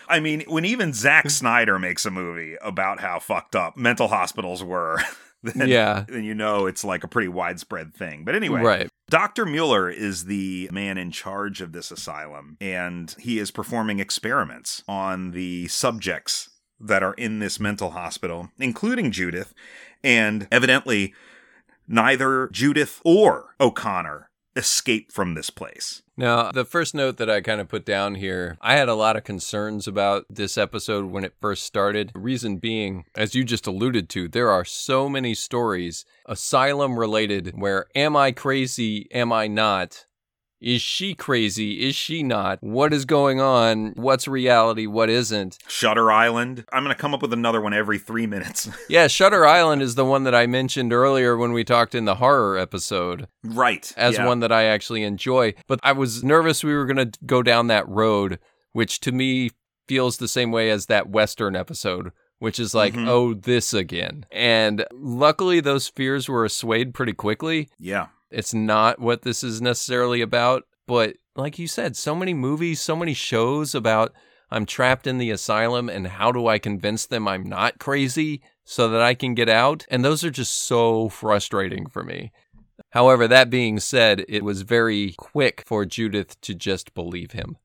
I mean, when even Zack hmm. Snyder makes a movie about how fucked up mental hospitals were, then, Yeah. then you know it's like a pretty widespread thing. But anyway, right. Dr. Mueller is the man in charge of this asylum, and he is performing experiments on the subjects that are in this mental hospital, including Judith. And evidently, neither Judith or O'Connor escape from this place. Now, the first note that I kind of put down here, I had a lot of concerns about this episode when it first started. The reason being, as you just alluded to, there are so many stories, asylum related, where am I crazy? Am I not? Is she crazy? Is she not? What is going on? What's reality? What isn't? Shutter Island. I'm going to come up with another one every three minutes. Yeah, Shutter Island is the one that I mentioned earlier when we talked in the horror episode. right. as yeah. one that I actually enjoy. But I was nervous we were going to go down that road, which to me feels the same way as that Western episode, which is like, Mhm. oh, this again. And luckily, those fears were assuaged pretty quickly. Yeah. It's not what this is necessarily about. But like you said, so many movies, so many shows about I'm trapped in the asylum and how do I convince them I'm not crazy so that I can get out? And those are just so frustrating for me. However, that being said, it was very quick for Judith to just believe him.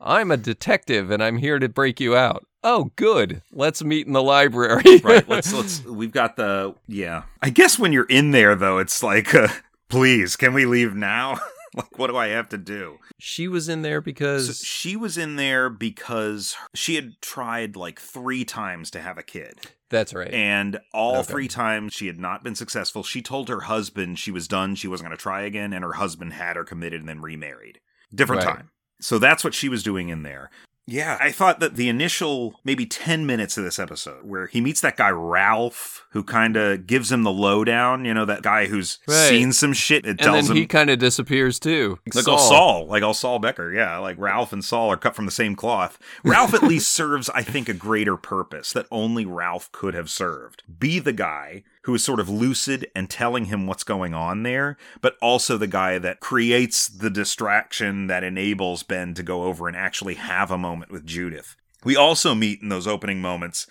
I'm a detective and I'm here to break you out. Oh, good. Let's meet in the library. right let's let's we've got the yeah i guess when you're in there though it's like uh, please can we leave now? Like what do i have to do? She was in there so because she was in there because she had tried like three times to have a kid. That's right. and all Okay. three times she had not been successful. She told her husband she was done she wasn't going to try again and her husband had her committed and then remarried. Different Right. time. So that's what she was doing in there yeah, I thought that the initial maybe 10 minutes of this episode where he meets that guy Ralph who kind of gives him the lowdown, you know, that guy who's Right. seen some shit and and tells then him he kind of disappears too. like oh, all Saul, like all Saul Becker, yeah, like Ralph and Saul are cut from the same cloth. Ralph at least serves, I think, a greater purpose that only Ralph could have served. Be the guy who is sort of lucid and telling him what's going on there, but also the guy that creates the distraction that enables Ben to go over and actually have a moment with Judith. We also meet in those opening moments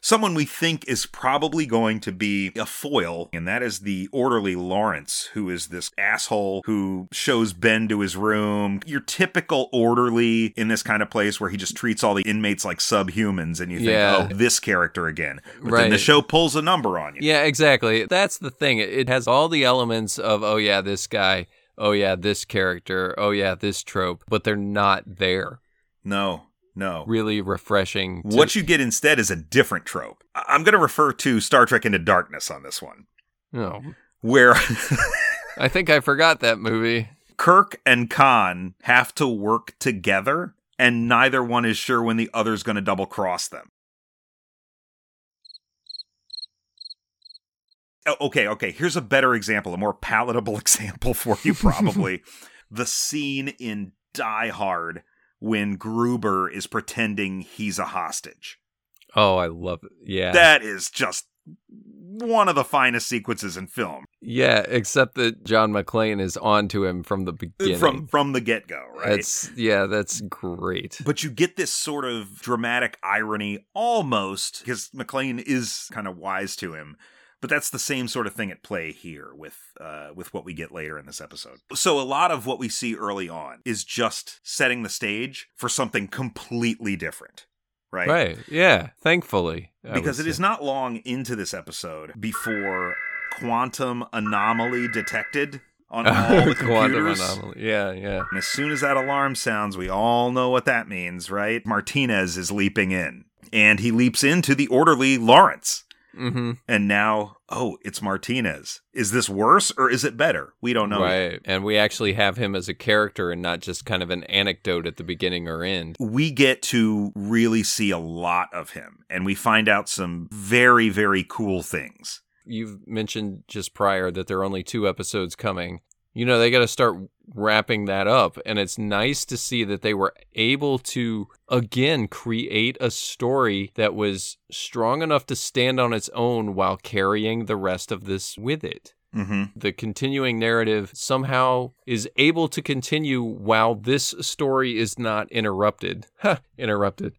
someone we think is probably going to be a foil, and that is the orderly Lawrence, who is this asshole who shows Ben to his room. Your typical orderly in this kind of place where he just treats all the inmates like subhumans, and you think, Yeah. oh, this character again. But then the show pulls a number on you. Yeah, exactly. That's the thing. It has all the elements of, oh, yeah, this guy. Oh, yeah, this character. Oh, yeah, this trope. But they're not there. No, no. Really refreshing. to- What you get instead is a different trope. I- I'm going to refer to Star Trek Into Darkness on this one, Oh, where I think I forgot that movie. Kirk and Khan have to work together, and neither one is sure when the other's going to double cross them. Oh, Okay, okay. Here's a better example, a more palatable example for you, probably. the scene in Die Hard when Gruber is pretending he's a hostage. Oh, I love it. Yeah. That is just one of the finest sequences in film yeah, except that John McClane is on to him from the beginning. from from the get go, right? That's yeah, that's great. but you get this sort of dramatic irony almost because McClane is kind of wise to him. But that's the same sort of thing at play here with uh, with what we get later in this episode. So a lot of what we see early on is just setting the stage for something completely different, right? Right. Yeah. Thankfully. I Because it is say. not long into this episode before quantum anomaly detected on all the Quantum computers. anomaly. Yeah, yeah. And as soon as that alarm sounds, we all know what that means, right? Martinez is leaping in. And he leaps into the orderly Lawrence. Mm-hmm. And now, oh, it's Martinez. Is this worse or is it better? We don't know. yet. Right. And we actually have him as a character and not just kind of an anecdote at the beginning or end. We get to really see a lot of him, and we find out some very, very cool things. You've mentioned just prior that there are only two episodes coming. You know, they got to start wrapping that up. And it's nice to see that they were able to, again, create a story that was strong enough to stand on its own while carrying the rest of this with it. hmm the continuing narrative somehow is able to continue while this story is not interrupted. Ha, interrupted.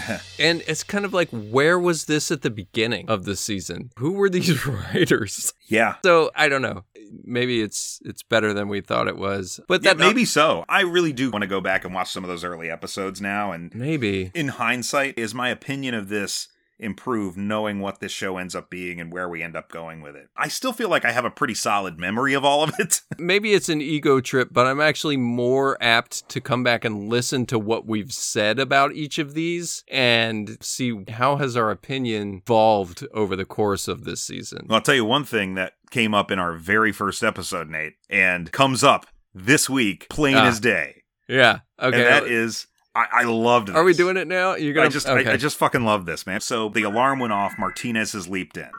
and it's kind of like, where was this at the beginning of the season? Who were these writers? Yeah. So I don't know. Maybe it's it's better than we thought it was, but Yeah, that maybe so. I really do want to go back and watch some of those early episodes now. And maybe in hindsight, is my opinion of this improved knowing what this show ends up being and where we end up going with it? I still feel like I have a pretty solid memory of all of it. maybe it's an ego trip, but I'm actually more apt to come back and listen to what we've said about each of these and see how has our opinion evolved over the course of this season. Well, I'll tell you one thing that came up in our very first episode, Nate, and comes up this week, plain Ah. as day. Yeah. Okay. And that is, I, I loved this. Are we doing it now? You're gonna I just, okay. I, I just fucking love this, man. So the alarm went off. Martinez has leaped in.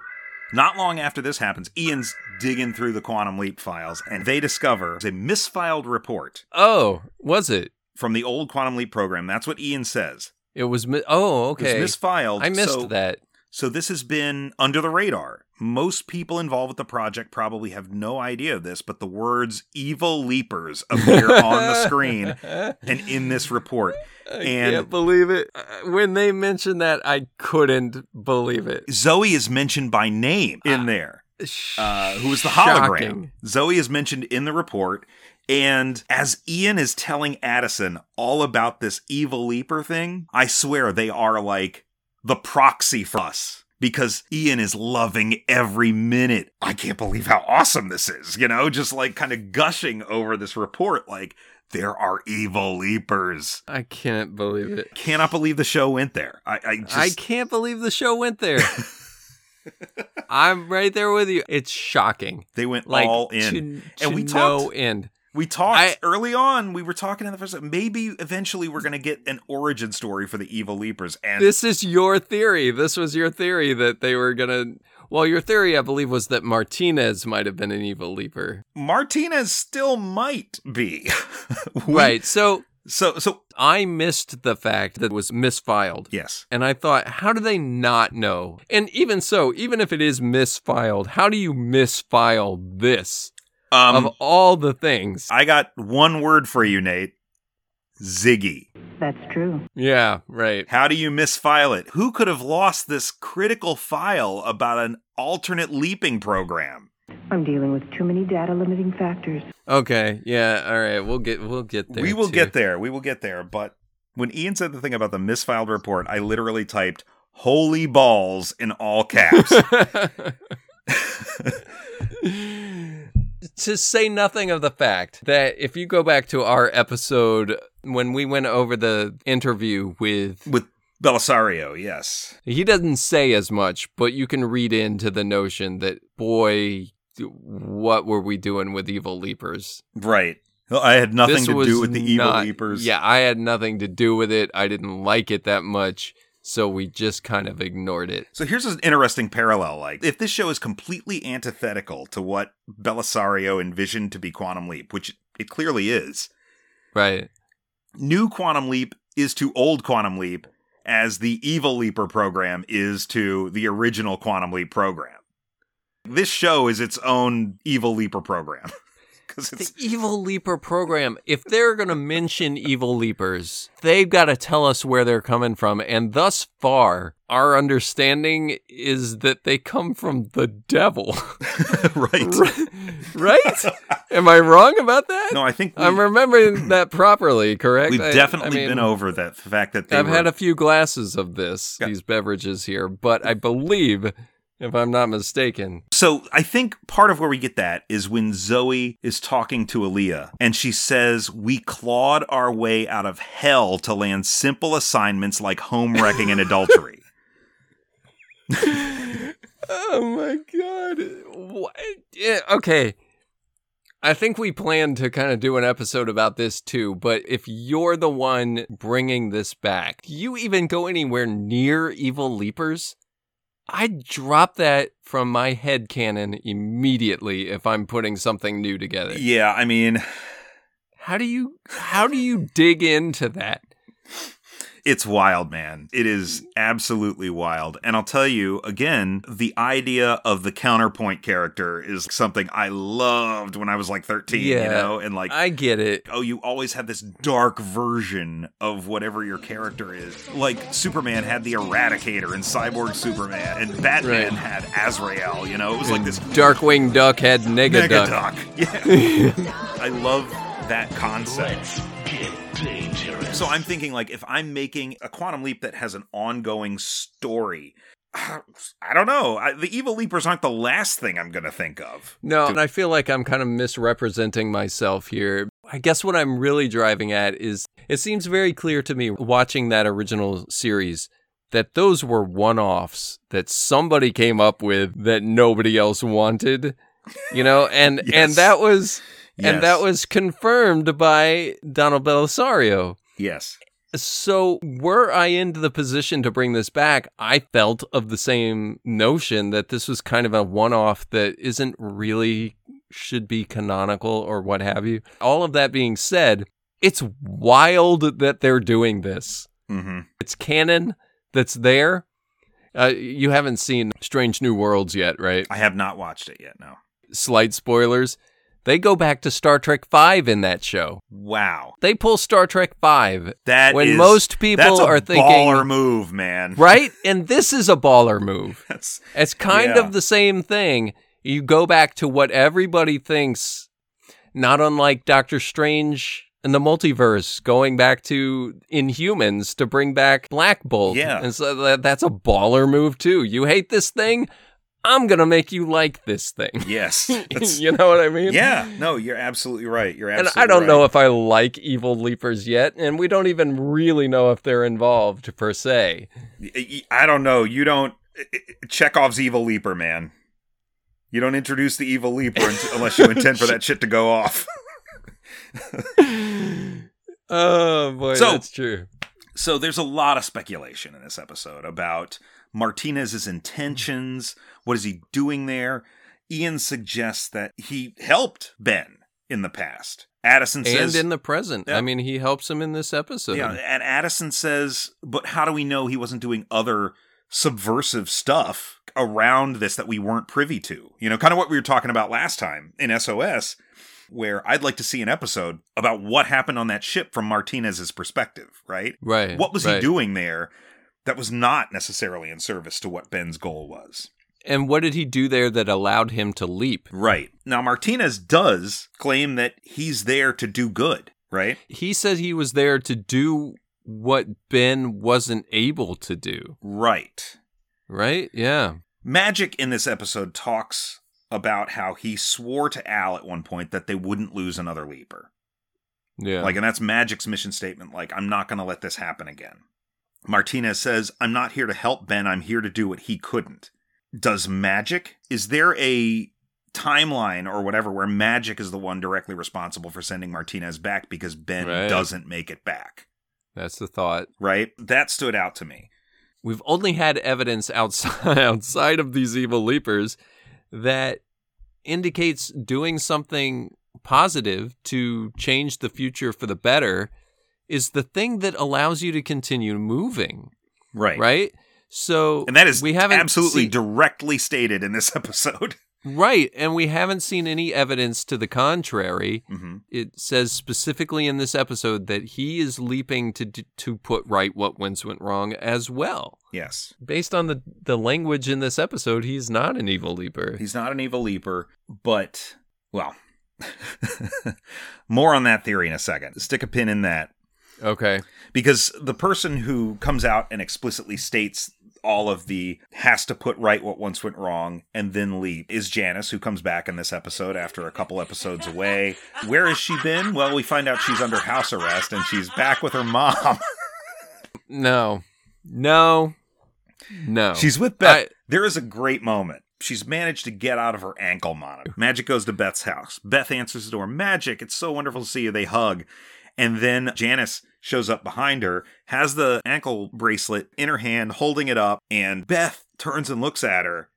Not long after this happens, Ian's digging through the quantum leap files, and they discover a misfiled report Oh, was it? from the old quantum leap program. That's what Ian says. It was. Mi- oh, It okay. was misfiled. I missed so, that. So this has been under the radar. Most people involved with the project probably have no idea of this, but the words evil leapers appear on the screen and in this report. I and- can't believe it. Uh, When they mentioned that, I couldn't believe it. Zoe is mentioned by name in there. uh, who is the hologram. Shocking. Zoe is mentioned in the report. And as Ian is telling Addison all about this evil leaper thing, I swear they are like the proxy for us. Because Ian is loving every minute. I can't believe how awesome this is, you know, just like kind of gushing over this report. Like, there are evil leapers. I can't believe it. Cannot believe the show went there. I, I just. I can't believe the show went there. I'm right there with you. It's shocking. they went Like all in. to, And to we no talked- end. We talked I- early on. We were talking in the first. Maybe eventually we're going to get an origin story for the evil leapers, and This is your theory. This was your theory that they were gonna. Well, your theory, I believe, was that Martinez might have been an evil leaper. Martinez still might be. We- Right. So So so I missed the fact that it was misfiled. yes. And I thought, how do they not know? And even so, even if it is misfiled, how do you misfile this Um, of all the things? I got one word for you, Nate. Ziggy. That's true. Yeah, right. How do you misfile it? Who could have lost this critical file about an alternate leaping program? I'm dealing with too many data limiting factors. Okay, yeah, all right. We'll get we'll get there. we will too. get there. We will get there. But when Ian said the thing about the misfiled report, I literally typed "holy balls" in all caps. to say nothing of the fact that if you go back to our episode when we went over the interview with With Bellisario, yes. he doesn't say as much but you can read into the notion that boy what were we doing with evil leapers Right. I had nothing This to do with the evil not- leapers. yeah i had nothing to do with it i didn't like it that much so we just kind of ignored it So here's an interesting parallel. Like, if this show is completely antithetical to what Bellisario envisioned to be Quantum Leap, which it clearly is, right new Quantum Leap is to old Quantum Leap as the Evil Leaper program is to the original Quantum Leap program. This show is its own Evil Leaper program. Because The Evil Leaper program, if they're going to mention Evil Leapers, they've got to tell us where they're coming from. And thus far, our understanding is that they come from the devil. right. right? Am I wrong about that? No, I think we, I'm remembering that properly, correct? we've I- I definitely mean, been over that the fact that they I've were, had a few glasses of this, Yeah. these beverages here, but I believe, if I'm not mistaken, So I think part of where we get that is when Zoe is talking to Alia and she says, We clawed our way out of hell to land simple assignments like home wrecking and adultery. Oh my god. What? Yeah, okay. I think we plan to kind of do an episode about this too, but if you're the one bringing this back, do you even go anywhere near Evil Leapers? I'd drop that from my head canon immediately if I'm putting something new together. yeah, I mean, How do you how do you dig into that? It's wild, man. It is absolutely wild. And I'll tell you again, the idea of the counterpoint character is something I loved when I was like 13, you know? And like, I get it. oh, you always have this dark version of whatever your character is. Like Superman had the Eradicator and Cyborg Superman, and Batman Right. had Azrael. You know, it was like this Darkwing Duck had Negaduck. Negaduck. Yeah, I love that concept. So I'm thinking like if I'm making a quantum leap that has an ongoing story. I don't know. I, the evil leapers aren't the last thing I'm going to think of. No, and I feel like I'm kind of misrepresenting myself here. I guess what I'm really driving at is it seems very clear to me watching that original series that those were one offs that somebody came up with that nobody else wanted. You know, and and that was and that was confirmed by Donald Bellisario. Yes. So, were I into the position to bring this back, I felt of the same notion that this was kind of a one off that isn't really should be canonical or what have you. All of that being said, it's wild that they're doing this. hmm It's canon that's there. Uh, you haven't seen Strange New Worlds yet, right? I have not watched it yet. No. Slight spoilers. They go back to Star Trek 5 in that show. Wow. They pull Star Trek 5 That when is- most people that's a are thinking baller move, man. right? And this is a baller move. That's It's kind Yeah. of the same thing. You go back to what everybody thinks, not unlike Doctor Strange and the multiverse, going back to Inhumans to bring back Black Bolt. Yeah. And so that, that's a baller move, too. You hate this thing? I'm going to make you like this thing. yes. You know what I mean? yeah. No, you're absolutely right. You're absolutely. And I don't know if I like evil leapers yet, and we don't even really know if they're involved per se. I don't know. You don't. Chekhov's evil leaper, man. You don't introduce the evil leaper unless you intend for that shit to go off. oh boy, So- that's true. So there's a lot of speculation in this episode about Martinez's intentions. What is he doing there? Ian suggests that he helped Ben in the past. Addison says, and in the present. Yeah. I mean, he helps him in this episode. yeah, and Addison says, but how do we know he wasn't doing other subversive stuff around this that we weren't privy to? You know, kind of what we were talking about last time in SOS. where I'd like to see an episode about what happened on that ship from Martinez's perspective, right? Right. What was he doing there that was not necessarily in service to what Ben's goal was? And what did he do there that allowed him to leap? Right. Now, Martinez does claim that he's there to do good, right? He said he was there to do what Ben wasn't able to do. Right. Right? Yeah. Magic in this episode talks about how he swore to Al at one point that they wouldn't lose another leaper. Yeah. Like, and that's Magic's mission statement. Like, I'm not going to let this happen again. Martinez says, I'm not here to help Ben. I'm here to do what he couldn't. Does Magic, is there a timeline or whatever where Magic is the one directly responsible for sending Martinez back because Ben Right. doesn't make it back? That's the thought. Right? That stood out to me. We've only had evidence outside outside of these evil leapers that indicates doing something positive to change the future for the better is the thing that allows you to continue moving, Right. right? So And that is we haven't absolutely seen- directly stated in this episode. right, and we haven't seen any evidence to the contrary. hmm It says specifically in this episode that he is leaping to to put right what once went wrong as well. Yes. Based on the the language in this episode, he's not an evil leaper. He's not an evil leaper, but, well, more on that theory in a second. Stick a pin in that. Okay. Because the person who comes out and explicitly states all of the has to put right what once went wrong and then leap is Janice, who comes back in this episode after a couple episodes away. Where has she been? Well, we find out she's under house arrest and she's back with her mom. No. No. No. She's with Beth. I- there is a great moment. She's managed to get out of her ankle monitor. Magic goes to Beth's house. Beth answers the door. Magic, it's so wonderful to see you. They hug. And then Janice shows up behind her, has the ankle bracelet in her hand, holding it up, and Beth turns and looks at her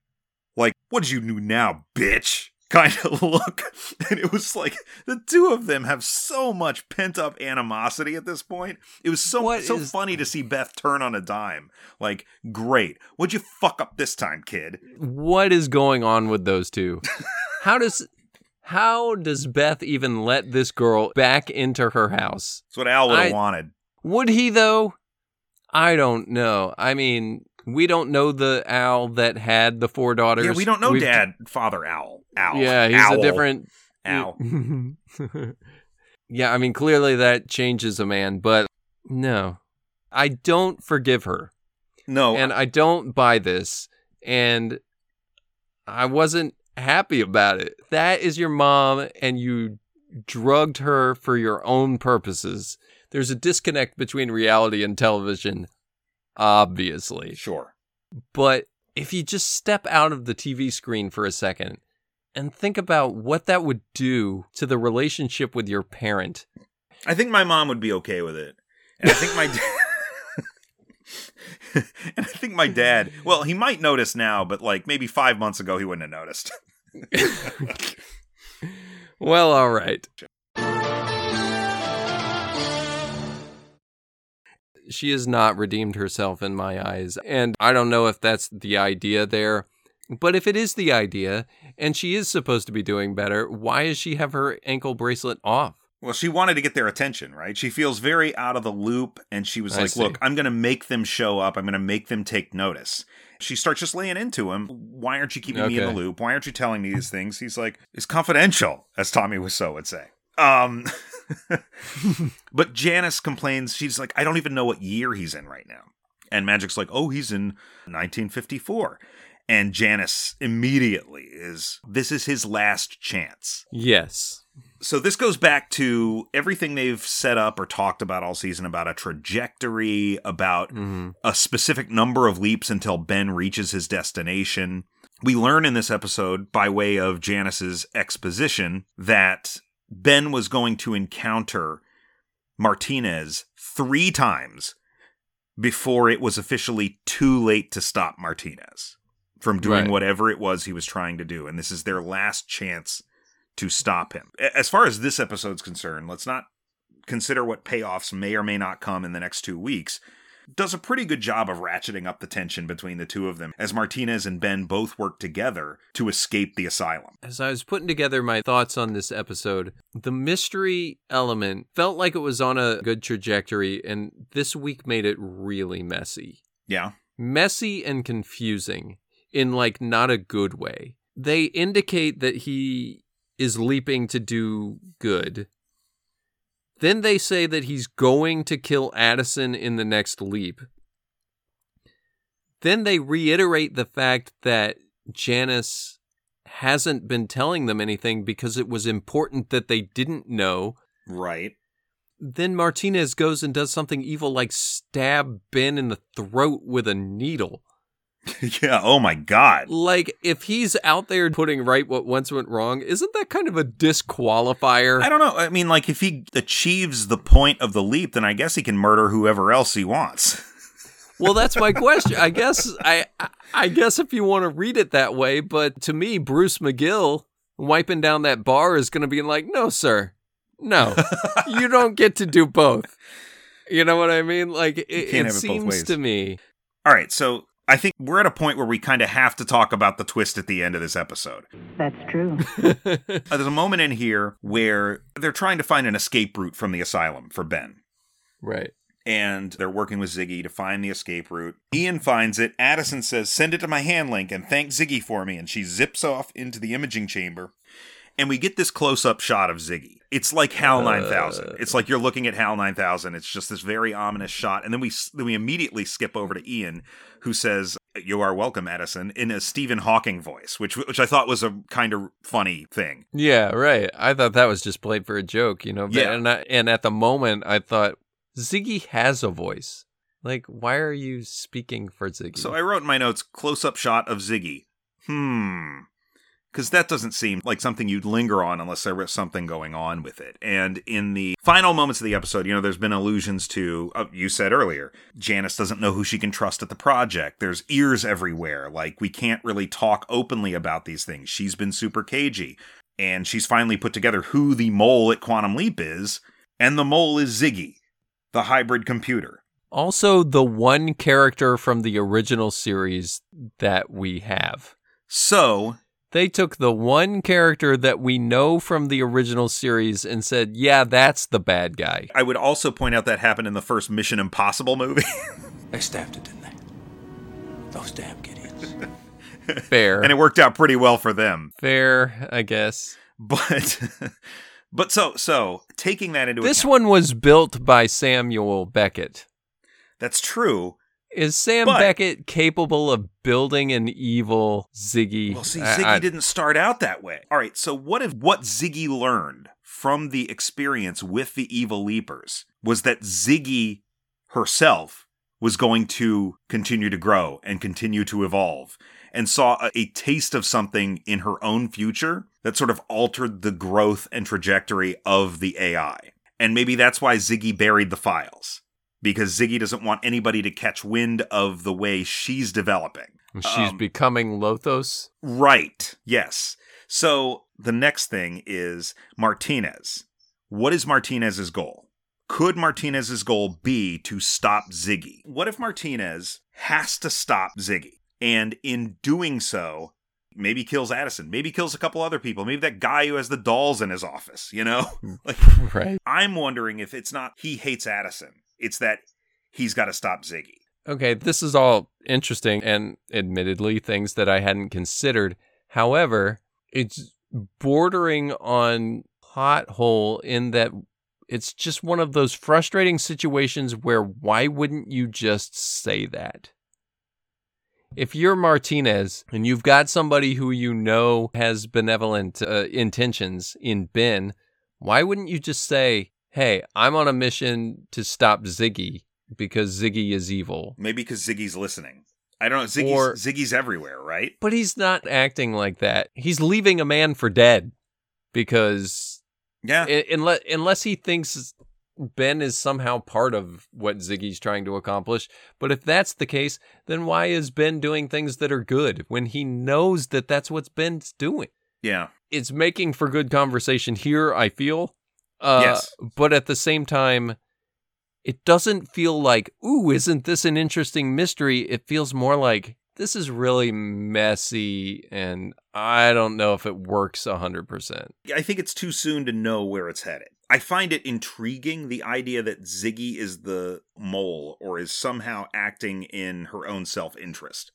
like, What did you do now, bitch? Kind of look. And it was like the two of them have so much pent up animosity at this point. It was so What so is- funny to see Beth turn on a dime. Like, great. What'd you fuck up this time, kid? what is going on with those two? how does how does Beth even let this girl back into her house? That's what Al would have wanted. Would he though? I don't know. I mean, we don't know the Al that had the four daughters. Yeah, we don't know We've- Dad, Father Owl. Owl. Yeah, he's Owl. a different Owl. yeah, I mean, clearly that changes a man, but no, I don't forgive her, No, and I don't buy this, and I wasn't happy about it. That is your mom, and you drugged her for your own purposes. There's a disconnect between reality and television, obviously. sure. But if you just step out of the TV screen for a second and think about what that would do to the relationship with your parent. I think my mom would be okay with it. And I think my dad. and I think my dad, well, he might notice now, but like maybe five months ago, he wouldn't have noticed. Well, all right. She has not redeemed herself in my eyes. And I don't know if that's the idea there. But if it is the idea, and she is supposed to be doing better, why does she have her ankle bracelet off? Well, she wanted to get their attention, right? She feels very out of the loop, and she was I like, see. Look, I'm going to make them show up. I'm going to make them take notice. She starts just laying into him. Why aren't you keeping me in the loop? Why aren't you telling me these things? He's like, It's confidential, as Tommy Wiseau would say. Um, but Janice complains. She's like, I don't even know what year he's in right now. And Magic's like, Oh, he's in 1954. And Janice immediately is, This is his last chance. Yes. So this goes back to everything they've set up or talked about all season about a trajectory, about hmm a specific number of leaps until Ben reaches his destination. We learn in this episode, by way of Janice's exposition, that Ben was going to encounter Martinez three times before it was officially too late to stop Martinez from doing Right. whatever it was he was trying to do. And this is their last chance to stop him. As far as this episode's concerned, let's not consider what payoffs may or may not come in the next two weeks. does a pretty good job of ratcheting up the tension between the two of them as Martinez and Ben both work together to escape the asylum. As I was putting together my thoughts on this episode, the mystery element felt like it was on a good trajectory, and this week made it really messy. Yeah. Messy and confusing in like not a good way. They indicate that he is leaping to do good. Then they say that he's going to kill Addison in the next leap. Then they reiterate the fact that Janice hasn't been telling them anything because it was important that they didn't know. Right. Then Martinez goes and does something evil like stab Ben in the throat with a needle. yeah, oh my god. Like, if he's out there putting right what once went wrong, isn't that kind of a disqualifier? I don't know. I mean, like, if he achieves the point of the leap, then I guess he can murder whoever else he wants. well, that's my question. I guess I I guess if you want to read it that way, but to me, Bruce McGill wiping down that bar is going to be like, no, sir, no, you don't get to do both. You know what I mean? Like, it, it seems to me. All right, so I think we're at a point where we kind of have to talk about the twist at the end of this episode. That's true. uh, there's a moment in here where they're trying to find an escape route from the asylum for Ben. Right. And they're working with Ziggy to find the escape route. Ian finds it. Addison says, Send it to my hand link and thank Ziggy for me. And she zips off into the imaging chamber and we get this close up shot of Ziggy. It's like HAL 9000. Uh, it's like you're looking at HAL 9000. It's just this very ominous shot, and then we then we immediately skip over to Ian, who says, "You are welcome, Addison," in a Stephen Hawking voice, which which I thought was a kind of funny thing. Yeah, right. I thought that was just played for a joke, you know. Yeah. And I, and at the moment, I thought Ziggy has a voice. Like, why are you speaking for Ziggy? So I wrote in my notes, close up shot of Ziggy. Hmm because that doesn't seem like something you'd linger on unless there was something going on with it. And in the final moments of the episode, you know, there's been allusions to, uh, you said earlier, Janice doesn't know who she can trust at the project. There's ears everywhere. Like, we can't really talk openly about these things. She's been super cagey. And she's finally put together who the mole at Quantum Leap is. And the mole is Ziggy, the hybrid computer. Also, the one character from the original series that we have. So, they took the one character that we know from the original series and said, yeah, that's the bad guy. I would also point out that happened in the first Mission Impossible movie. they stabbed it, didn't they? Those damn Gideons. Fair. and it worked out pretty well for them. Fair, I guess. But but so so taking that into This account, one was built by Samuel Beckett. That's true. Is Sam but, Beckett capable of building an evil Ziggy? Well, see, Ziggy I, I, didn't start out that way. All right, so what if what Ziggy learned from the experience with the evil leapers was that Ziggy herself was going to continue to grow and continue to evolve and saw a, a taste of something in her own future that sort of altered the growth and trajectory of the AI. And maybe that's why Ziggy buried the files because Ziggy doesn't want anybody to catch wind of the way she's developing. She's um, becoming Lothos? Right. Yes. So the next thing is Martinez. What is Martinez's goal? Could Martinez's goal be to stop Ziggy? What if Martinez has to stop Ziggy? And in doing so, maybe kills Addison, maybe kills a couple other people, maybe that guy who has the dolls in his office, you know? like, right. I'm wondering if it's not he hates Addison it's that he's got to stop Ziggy. Okay, this is all interesting and admittedly things that I hadn't considered. However, it's bordering on pothole in that it's just one of those frustrating situations where why wouldn't you just say that? If you're Martinez and you've got somebody who you know has benevolent uh, intentions in Ben, why wouldn't you just say, hey, I'm on a mission to stop Ziggy because Ziggy is evil. Maybe because Ziggy's listening. I don't know. Ziggy's, or, Ziggy's everywhere, right? But he's not acting like that. He's leaving a man for dead because yeah, unless unless he thinks Ben is somehow part of what Ziggy's trying to accomplish. But if that's the case, then why is Ben doing things that are good when he knows that that's what Ben's doing? Yeah. It's making for good conversation here, I feel. Uh, yes. But at the same time, it doesn't feel like, ooh, isn't this an interesting mystery? It feels more like this is really messy and I don't know if it works 100%. I think it's too soon to know where it's headed. I find it intriguing the idea that Ziggy is the mole or is somehow acting in her own self interest.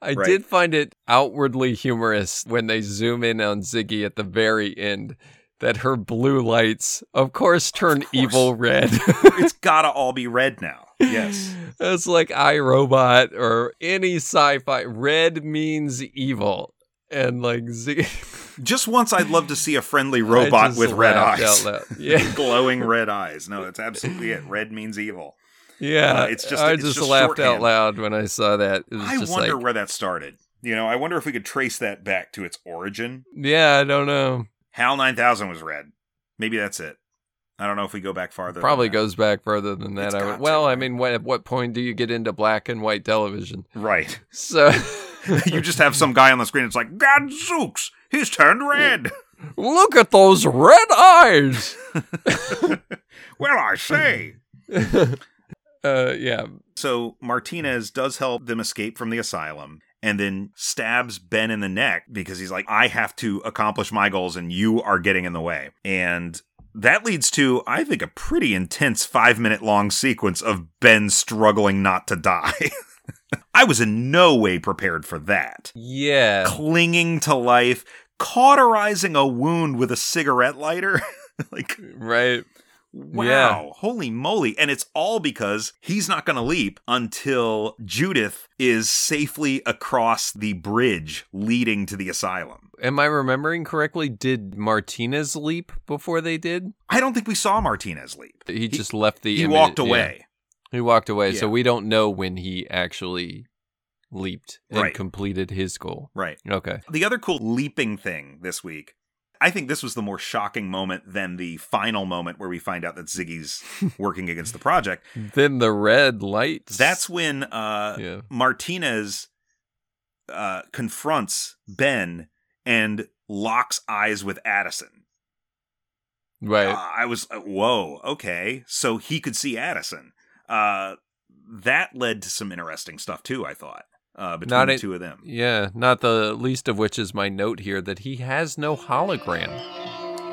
I Right. did find it outwardly humorous when they zoom in on Ziggy at the very end that her blue lights, of course, turn course. evil red. It's gotta all be red now. Yes. It's like iRobot or any sci fi. Red means evil. And like Ziggy. Just once I'd love to see a friendly robot with red eyes. Yeah. Glowing red eyes. No, that's absolutely it. Red means evil. Yeah. Uh, it's just- I it's just, just laughed shorthand. out loud when I saw that. It was I just wonder like, where that started. You know, I wonder if we could trace that back to its origin. yeah, I don't know. HAL 9000 was red. Maybe that's it. I don't know if we go back farther. Probably goes back further than that. I would, well, I mean, what, at what point do you get into black and white television? Right. So you just have some guy on the screen. It's like, Gadzooks, he's turned red. look at those red eyes. well, I say. uh, yeah, So Martinez does help them escape from the asylum and then stabs Ben in the neck because he's like, I have to accomplish my goals and you are getting in the way. And that leads to, I think, a pretty intense five minute long sequence of Ben struggling not to die. I was in no way prepared for that. yeah. Clinging to life, cauterizing a wound with a cigarette lighter. like, Right. Wow. Yeah. Holy moly. And it's all because he's not going to leap until Judith is safely across the bridge leading to the asylum. Am I remembering correctly? Did Martinez leap before they did? I don't think we saw Martinez leap. He, just left the. He image- walked yeah. away. He walked away, so we don't know when he actually leaped and Right. completed his goal. Right. Okay. The other cool leaping thing this week, I think this was the more shocking moment than the final moment where we find out that Ziggy's working against the project. Then the red lights. That's when uh, yeah. Martinez uh, confronts Ben and locks eyes with Addison. Right. Uh, I was, uh, whoa, okay. So he could see Addison. Uh, that led to some interesting stuff too, I thought, uh, between Not the in- two of them. yeah. Not the least of which is my note here that he has no hologram.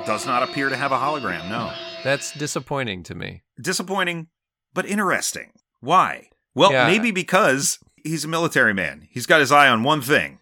Does not appear to have a hologram, no. That's disappointing to me. Disappointing, but interesting. Why? Well, Yeah. maybe because he's a military man. He's got his eye on one thing.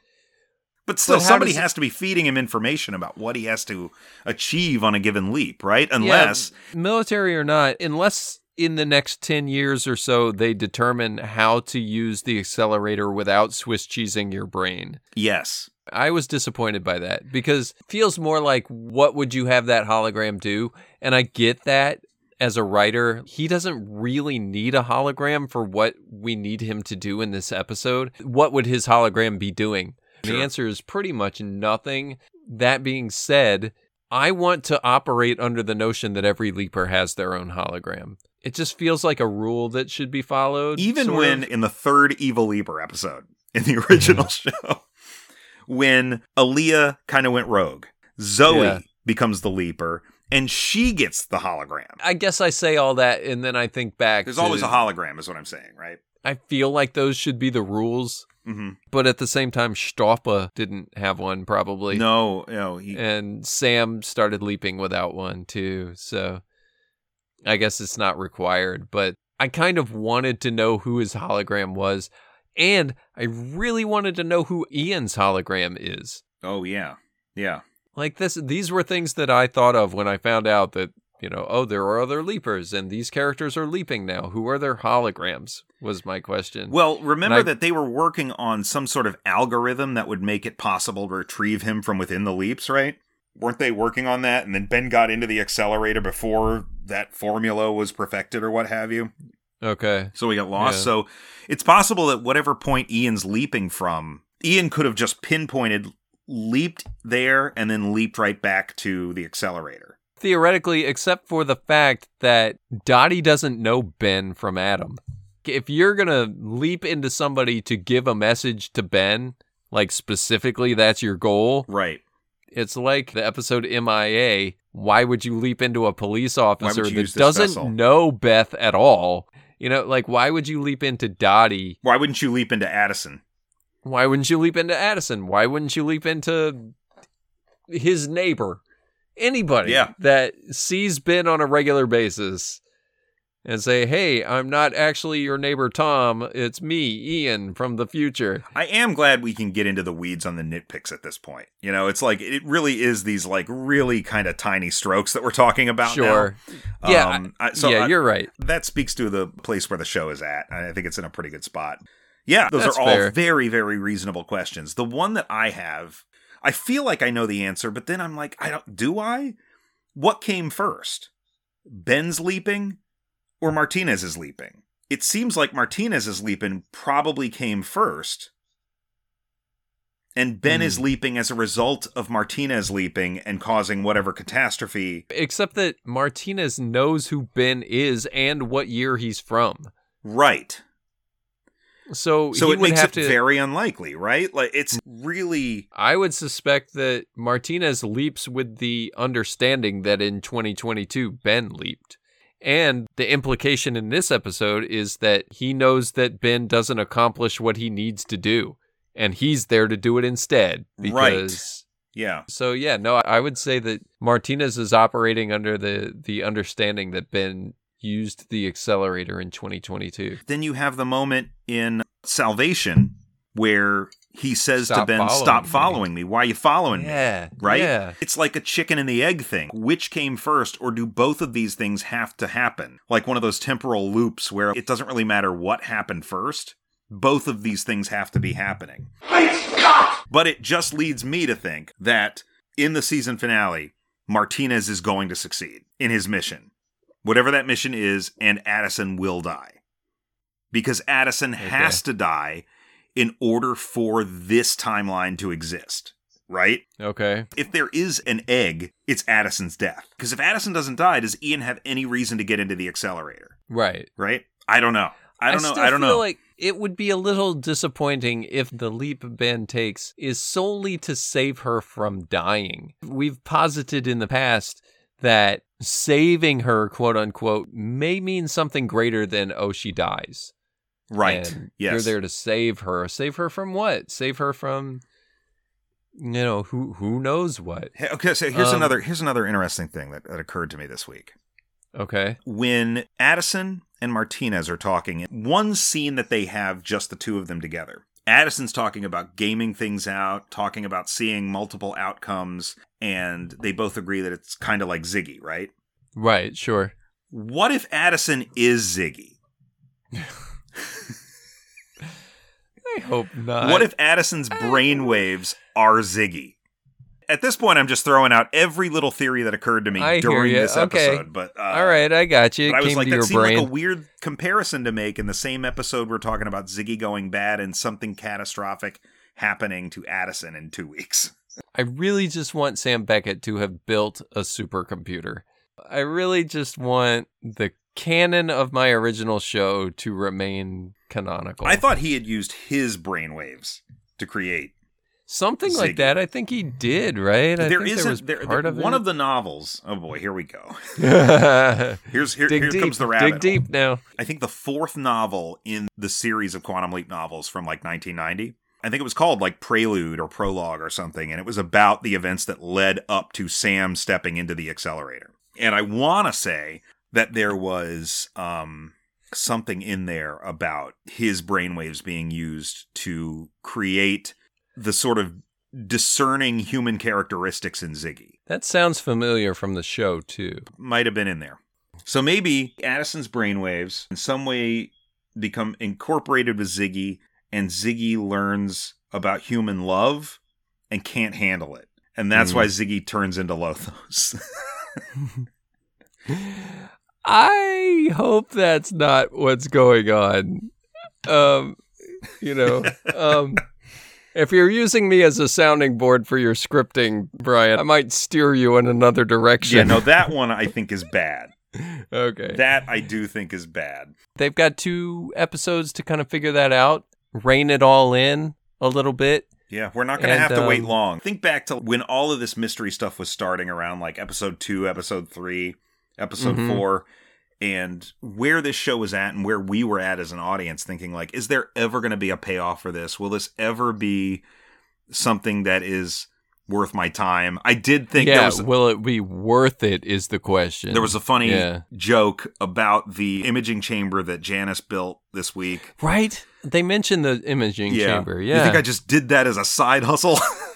But still, But somebody does- has to be feeding him information about what he has to achieve on a given leap, right? Unless Yeah, military or not, unless in the next 10 years or so they determine how to use the accelerator without Swiss cheesing your brain. yes. I was disappointed by that because it feels more like what would you have that hologram do? And I get that as a writer, he doesn't really need a hologram for what we need him to do in this episode. What would his hologram be doing? The answer is pretty much nothing. That being said, I want to operate under the notion that every leaper has their own hologram. It just feels like a rule that should be followed. Even when of. in the third Evil Leaper episode in the original show, when Alia kind of went rogue, Zoe Yeah. becomes the Leaper and she gets the hologram. I guess I say all that and then I think back. There's to- always a hologram, is what I'm saying, right? I feel like those should be the rules, hmm but at the same time, Stoppa didn't have one probably. No, no, he, And Sam started leaping without one too. So I guess it's not required, but I kind of wanted to know who his hologram was. And I really wanted to know who Ian's hologram is. oh yeah, yeah. Like this, these were things that I thought of when I found out that, you know, oh, there are other leapers and these characters are leaping now. Who are their holograms? Was my question. Well, remember I- that they were working on some sort of algorithm that would make it possible to retrieve him from within the leaps, right? Weren't they working on that? And then Ben got into the accelerator before that formula was perfected or what have you. okay. So we got lost. Yeah. So it's possible that whatever point Ian's leaping from, Ian could have just pinpointed, leaped there, and then leaped right back to the accelerator. Theoretically, except for the fact that Dottie doesn't know Ben from Adam. If you're going to leap into somebody to give a message to Ben, like specifically that's your goal, Right. it's like the episode MIA. why would you leap into a police officer that doesn't vessel? know Beth at all? You know, like why would you leap into Dottie? Why wouldn't you leap into Addison? Why wouldn't you leap into Addison? Why wouldn't you leap into his neighbor? Anybody Yeah. that sees Ben on a regular basis and say, "Hey, I'm not actually your neighbor Tom. It's me, Ian from the future." I am glad we can get into the weeds on the nitpicks at this point. You know, it's like it really is these like really kind of tiny strokes that we're talking about. now. Sure. Yeah. Um, I- so yeah, I- you're right. that speaks to the place where the show is at. I think it's in a pretty good spot. Yeah, those That's are all fair. very, very reasonable questions. The one that I have, I feel like I know the answer, but then I'm like, I don't. Do I? What came first? Ben's leaping or Martinez's leaping? It seems like Martinez's leaping probably came first. And Ben Hmm. is leaping as a result of Martinez leaping and causing whatever catastrophe. Except that Martinez knows who Ben is and what year he's from. Right. So, So it would makes have it to very unlikely, right? Like it's really I would suspect that Martinez leaps with the understanding that in 2022 Ben leaped. And the implication in this episode is that he knows that Ben doesn't accomplish what he needs to do and he's there to do it instead Right. because yeah. So yeah, no, I would say that Martinez is operating under the the understanding that Ben used the accelerator in 2022. Then you have the moment in Salvation where he says Stop to Ben, following "Stop following me. Why are you following me?" Yeah. Right? Yeah. It's like a chicken and the egg thing. Which came first, or do both of these things have to happen? Like one of those temporal loops where it doesn't really matter what happened first. Both of these things have to be happening. But it just leads me to think that in the season finale, Martinez is going to succeed in his mission. Whatever that mission is, and Addison will die. Because Addison has to die in order for this timeline to exist, right? Okay. If there is an egg, it's Addison's death. Because if Addison doesn't die, does Ian have any reason to get into the accelerator, Right. right? I don't know. I don't know. still I don't feel know. like it would be a little disappointing if the leap Ben takes is solely to save her from dying. We've posited in the past that saving her, quote unquote, may mean something greater than oh she dies. right. And yes. You're there to save her. Save her from what? Save her from you know, who who knows what. Okay, so here's Um, another here's another interesting thing that, that occurred to me this week. Okay. When Addison and Martinez are talking, one scene that they have just the two of them together. Addison's talking about gaming things out, talking about seeing multiple outcomes, and they both agree that it's kind of like Ziggy, right? Right, sure. What if Addison is Ziggy? I hope not. What if Addison's brainwaves are Ziggy? At this point, I'm just throwing out every little theory that occurred to me I during this Okay. episode. But uh, All right, I got you. But I It was like, that seemed brain. like a weird comparison to make in the same episode we're talking about Ziggy going bad and something catastrophic happening to Addison in two weeks. I really just want Sam Beckett to have built a supercomputer. I really just want the canon of my original show to remain canonical. I thought he had used his brainwaves to create. Something like that. I think he did, right? I there think isn't there was there, part there- of one it. of the novels. Oh boy, here we go. Here's here, here deep. comes the rabbit. dig hole. deep now. I think the fourth novel in the series of Quantum Leap novels from like 1990. I think it was called like Prelude or Prologue or something, and it was about the events that led up to Sam stepping into the accelerator. And I want to say that there was um, something in there about his brainwaves being used to create the sort of discerning human characteristics in Ziggy That sounds familiar from the show too. might have been in there. So maybe Addison's brainwaves in some way become incorporated with Ziggy, and Ziggy learns about human love and can't handle it. And that's Mm. why Ziggy turns into Lothos. I hope that's not what's going on. Um, you know, um, if you're using me as a sounding board for your scripting, Brian, I might steer you in another direction. yeah, no, that one I think is bad. okay. That I do think is bad. They've got two episodes to kind of figure that out, rein it all in a little bit, Yeah, we're not going to have to wait um, long. Think back to when all of this mystery stuff was starting around like episode two, episode three, episode Mhm. four, and where this show was at and where we were at as an audience, thinking like, is there ever going to be a payoff for this? Will this ever be something that is worth my time? I did think yeah, was will it be worth it? Is the question. there was a funny Yeah. joke about the imaging chamber that Janis built this week. right. They mentioned the imaging chamber. Yeah, You think I just did that as a side hustle?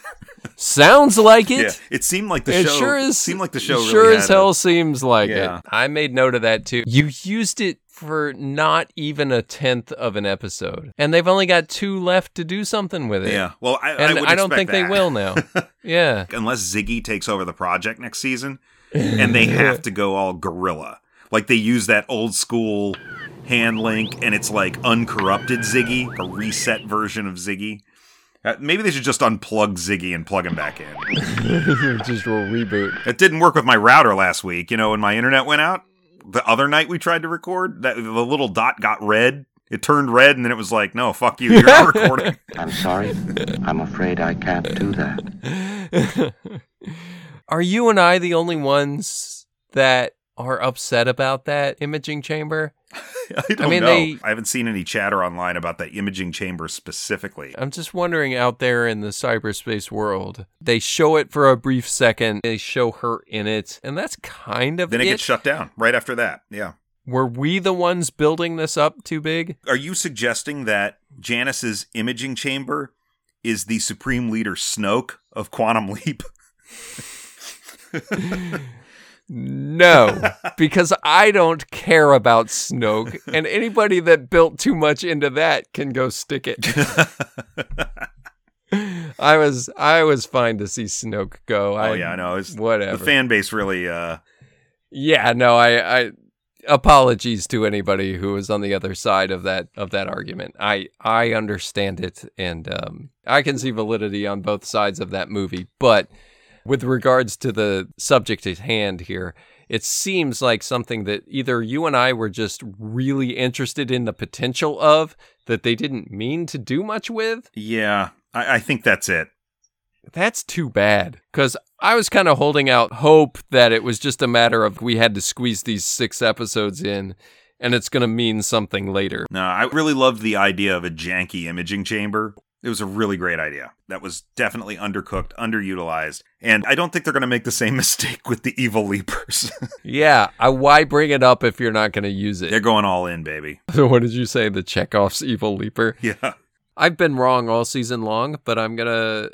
sounds like it. yeah. It seemed like the it show sure is. seemed like the show sure really as had a- hell seems like Yeah. it. I made note of that too. You used it for not even a tenth of an episode, and they've only got two left to do something with it. Yeah. Well, I, and I, would I, don't expect think they will now. yeah, unless Ziggy takes over the project next season, and they have to go all guerrilla. Like they use that old school hand link, and it's like uncorrupted Ziggy, a reset version of Ziggy. Uh, maybe they should just unplug Ziggy and plug him back in. just will reboot. It didn't work with my router last week. You know, when my internet went out, the other night we tried to record, that the little dot got red. It turned red, and then it was like, "No, fuck you, you're not recording." I'm sorry. I'm afraid I can't do that. Are you and I the only ones that are upset about that imaging chamber? I don't mean, know. they- I haven't seen any chatter online about that imaging chamber specifically. I'm just wondering out there in the cyberspace world, they show it for a brief second, they show her in it, and that's kind of Then it it. gets shut down right after that. Yeah. Were we the ones building this up too big? Are you suggesting that Janis's imaging chamber is the supreme leader Snoke of Quantum Leap? No, because I don't care about Snoke, and anybody that built too much into that can go stick it. I was I was fine to see Snoke go. I, oh yeah, I know. It's, whatever. The fan base really uh Yeah, no, I, I apologies to anybody who was on the other side of that of that argument. I I understand it and um I can see validity on both sides of that movie, but with regards to the subject at hand here, it seems like something that either you and I were just really interested in the potential of that they didn't mean to do much with. yeah, I, I think that's it. That's too bad. Because I was kind of holding out hope that it was just a matter of we had to squeeze these six episodes in and it's going to mean something later. No, I really loved the idea of a janky imaging chamber. It was a really great idea. That was definitely undercooked, underutilized, and I don't think they're going to make the same mistake with the evil leapers. Yeah, I, why bring it up if you're not going to use it? they're going all in, baby. So, what did you say? The Chekhov's evil leaper? Yeah. I've been wrong all season long, but I'm going to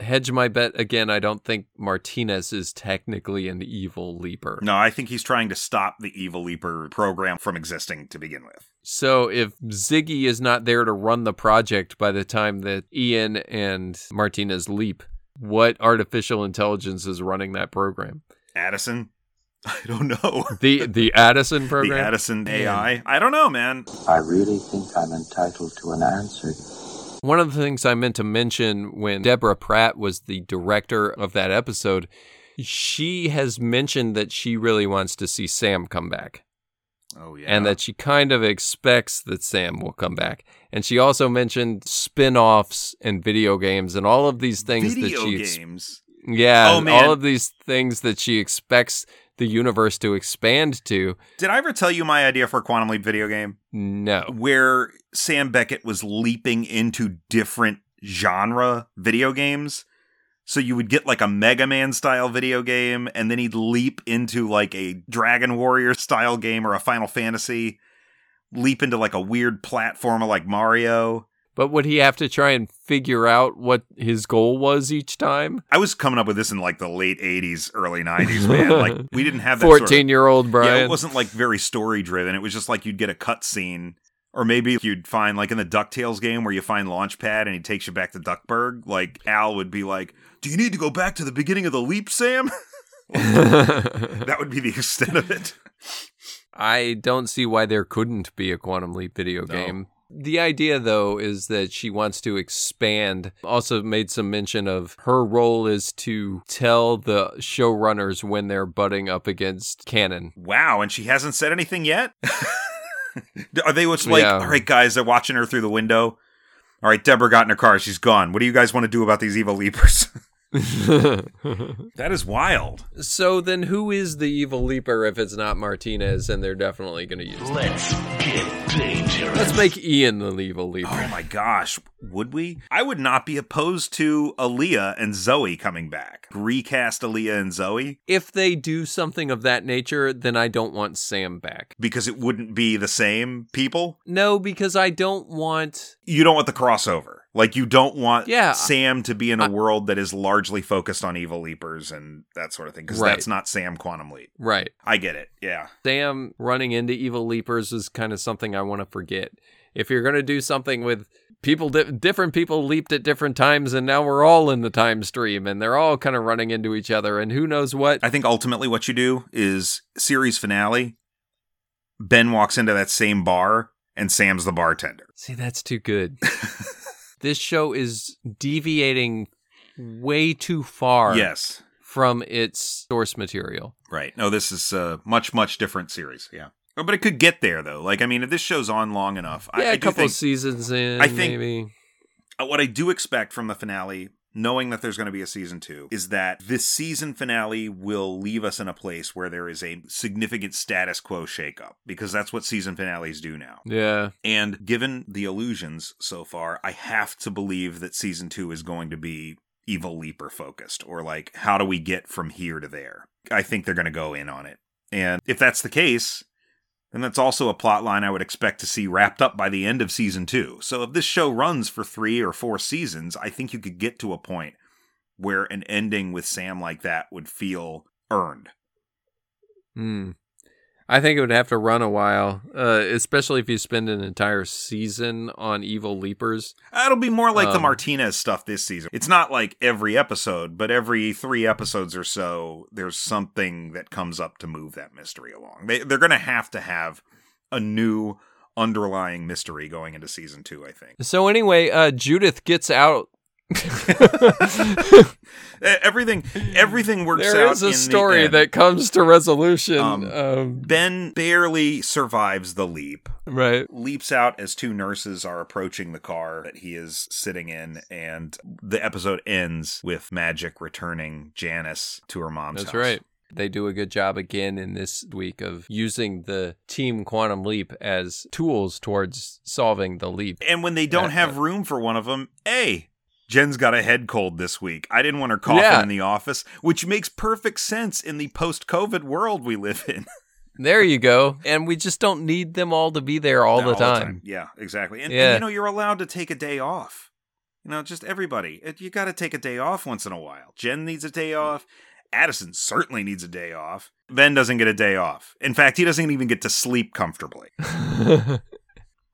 hedge my bet again. I don't think Martinez is technically an evil leaper. No, I think he's trying to stop the evil leaper program from existing to begin with. So if Ziggy is not there to run the project by the time that Ian and Martinez leap, what artificial intelligence is running that program? Addison? I don't know. The the Addison the program? Addison AI? I don't know, man. I really think I'm entitled to an answer. One of the things I meant to mention when Deborah Pratt was the director of that episode, she has mentioned that she really wants to see Sam come back. Oh yeah. and that she kind of expects that Sam will come back. And she also mentioned spin-offs and video games and all of these things video that she ex- games. yeah, Oh, man. all of these things that she expects the universe to expand to. Did I ever tell you my idea for a Quantum Leap video game? No. Where Sam Beckett was leaping into different genre video games. So you would get like a Mega Man style video game, and then he'd leap into like a Dragon Warrior style game or a Final Fantasy, leap into like a weird platformer like Mario. But would he have to try and figure out what his goal was each time? I was coming up with this in like the late 80s, early 90s, man. Like we didn't have that sort of- 14-year-old bro. Yeah, Brian. it wasn't like very story driven. It was just like you'd get a cutscene, or maybe you'd find like in the Ducktales game where you find Launchpad and he takes you back to Duckburg. Like Al would be like, "Do you need to go back to the beginning of the leap, Sam?" that would be the extent of it. I don't see why there couldn't be a Quantum Leap video game. The idea, though, is that she wants to expand. Also, made some mention of her role is to tell the showrunners when they're butting up against canon. Wow, and she hasn't said anything yet. Are they what's like? Yeah. All right, guys, they're watching her through the window. All right, Deborah got in her car. She's gone. What do you guys want to do about these evil leapers? that is wild. So then, who is the evil leaper if it's not Martinez? And they're definitely going to use. Him? Let's get dangerous. Let's make Ian the evil leaper. Oh my gosh, would we? I would not be opposed to Alia and Zoe coming back. Recast Alia and Zoe If they do something of that nature, then I don't want Sam back. because it wouldn't be the same people. No, because I don't want. You don't want the crossover. Like you don't want Yeah. Sam to be in a I- world that is largely focused on evil leapers and that sort of thing because Right. that's not Sam Quantum Leap. Right. I get it. Yeah. Sam running into evil leapers is kind of something I want to forget. If you're going to do something with people, di- different people leaped at different times, and now we're all in the time stream, and they're all kind of running into each other, and who knows what. I think ultimately what you do is series finale. Ben walks into that same bar and Sam's the bartender. See, that's too good. this show is deviating way too far Yes. from its source material. Right. No, this is a much, much different series. Yeah. Oh, But it could get there, though. Like, I mean, if this show's on long enough, I, Yeah, I a do couple think seasons in, I think- maybe. uh, what I do expect from the finale, knowing that there's going to be a season two, is that this season finale will leave us in a place where there is a significant status quo shakeup, because that's what season finales do now. Yeah. And given the illusions so far, I have to believe that season two is going to be evil leaper focused, or like, how do we get from here to there? I think they're going to go in on it. And if that's the case, then that's also a plot line I would expect to see wrapped up by the end of season two. So if this show runs for three or four seasons, I think you could get to a point where an ending with Sam like that would feel earned. Hmm. I think it would have to run a while, uh, especially if you spend an entire season on evil leapers. It'll be more like the Um, Martinez stuff this season. It's not like every episode, but every three episodes or so, there's something that comes up to move that mystery along. They, they're going to have to have a new underlying mystery going into season two, I think. So anyway, uh, Judith gets out. Everything, everything works There out. is a story that comes to resolution. Um, Um, Ben barely survives the leap. right. leaps out as two nurses are approaching the car that he is sitting in, and the episode ends with Magic returning Janis to her mom's That's house. right. They do a good job again in this week of using the Team Quantum Leap as tools towards solving the leap. And when they don't have room for one of them, hey, Jen's got a head cold this week. I didn't want her coughing Yeah. in the office, which makes perfect sense in the post COVID world we live in. There you go. And we just don't need them all to be there all, No, the, time. Yeah, exactly. And, and, you know, you're allowed to take a day off. You know, just everybody. You got to take a day off once in a while. Jen needs a day off. Addison certainly needs a day off. Ben doesn't get a day off. In fact, he doesn't even get to sleep comfortably.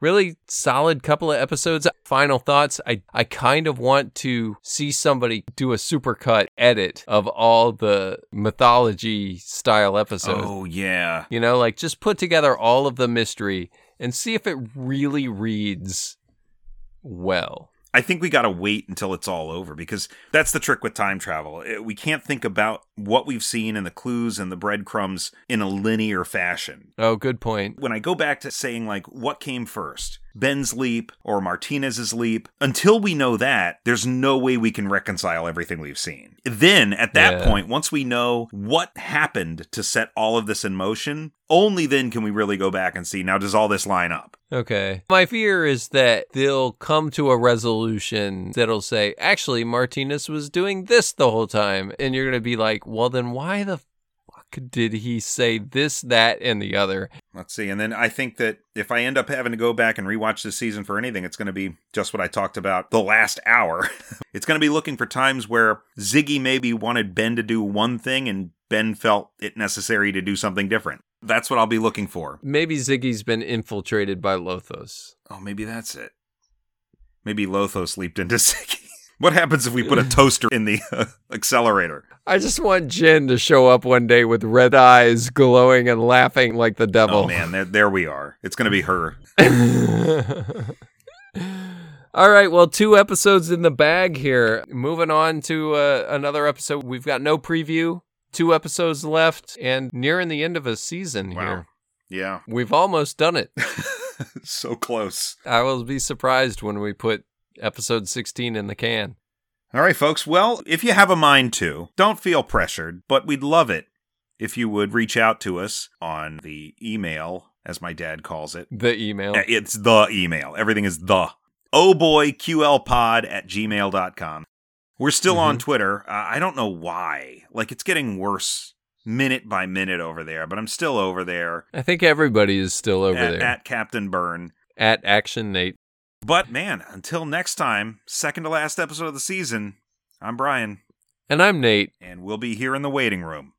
really solid couple of episodes. Final thoughts. I, I kind of want to see somebody do a supercut edit of all the mythology style episodes. Oh, yeah. You know, like just put together all of the mystery and see if it really reads well. I think we got to wait until it's all over because that's the trick with time travel. It- We can't think about what we've seen and the clues and the breadcrumbs in a linear fashion. Oh, good point. when I go back to saying like what came first, Ben's leap or Martinez's leap, until we know that, there's no way we can reconcile everything we've seen. Then at that Yeah. point, once we know what happened to set all of this in motion, only then can we really go back and see now does all this line up? Okay. My fear is that they'll come to a resolution that'll say, actually, Martinez was doing this the whole time. And you're going to be like, well, then why the fuck did he say this, that, and the other? Let's see. And then I think that if I end up having to go back and rewatch this season for anything, it's going to be just what I talked about the last hour. it's going to be looking for times where Ziggy maybe wanted Ben to do one thing and Ben felt it necessary to do something different. That's what I'll be looking for. Maybe Ziggy's been infiltrated by Lothos. Oh, maybe that's it. Maybe Lothos leaped into Ziggy. What happens if we put a toaster in the uh, accelerator? I just want Jin to show up one day with red eyes, glowing and laughing like the devil. Oh man, there, there we are. It's going to be her. All right, well, two episodes in the bag here. Moving on to uh, another episode. We've got no preview, two episodes left, and nearing the end of a season Wow. here. Yeah, We've almost done it. so close. I will be surprised when we put Episode 16 in the can. All right, folks. Well, if you have a mind to, don't feel pressured, but we'd love it if you would reach out to us on the email, as my dad calls it. The email. It's the email. Everything is the. Oh boy, QLpod at gmail.com. We're still on Twitter. Uh, I don't know why. Like, it's getting worse minute by minute over there, but I'm still over there I think everybody is still over at, there. at Captain Burn. at Action Nate. But man, until next time, second to last episode of the season, I'm Brian, And I'm Nate. and we'll be here in the waiting room.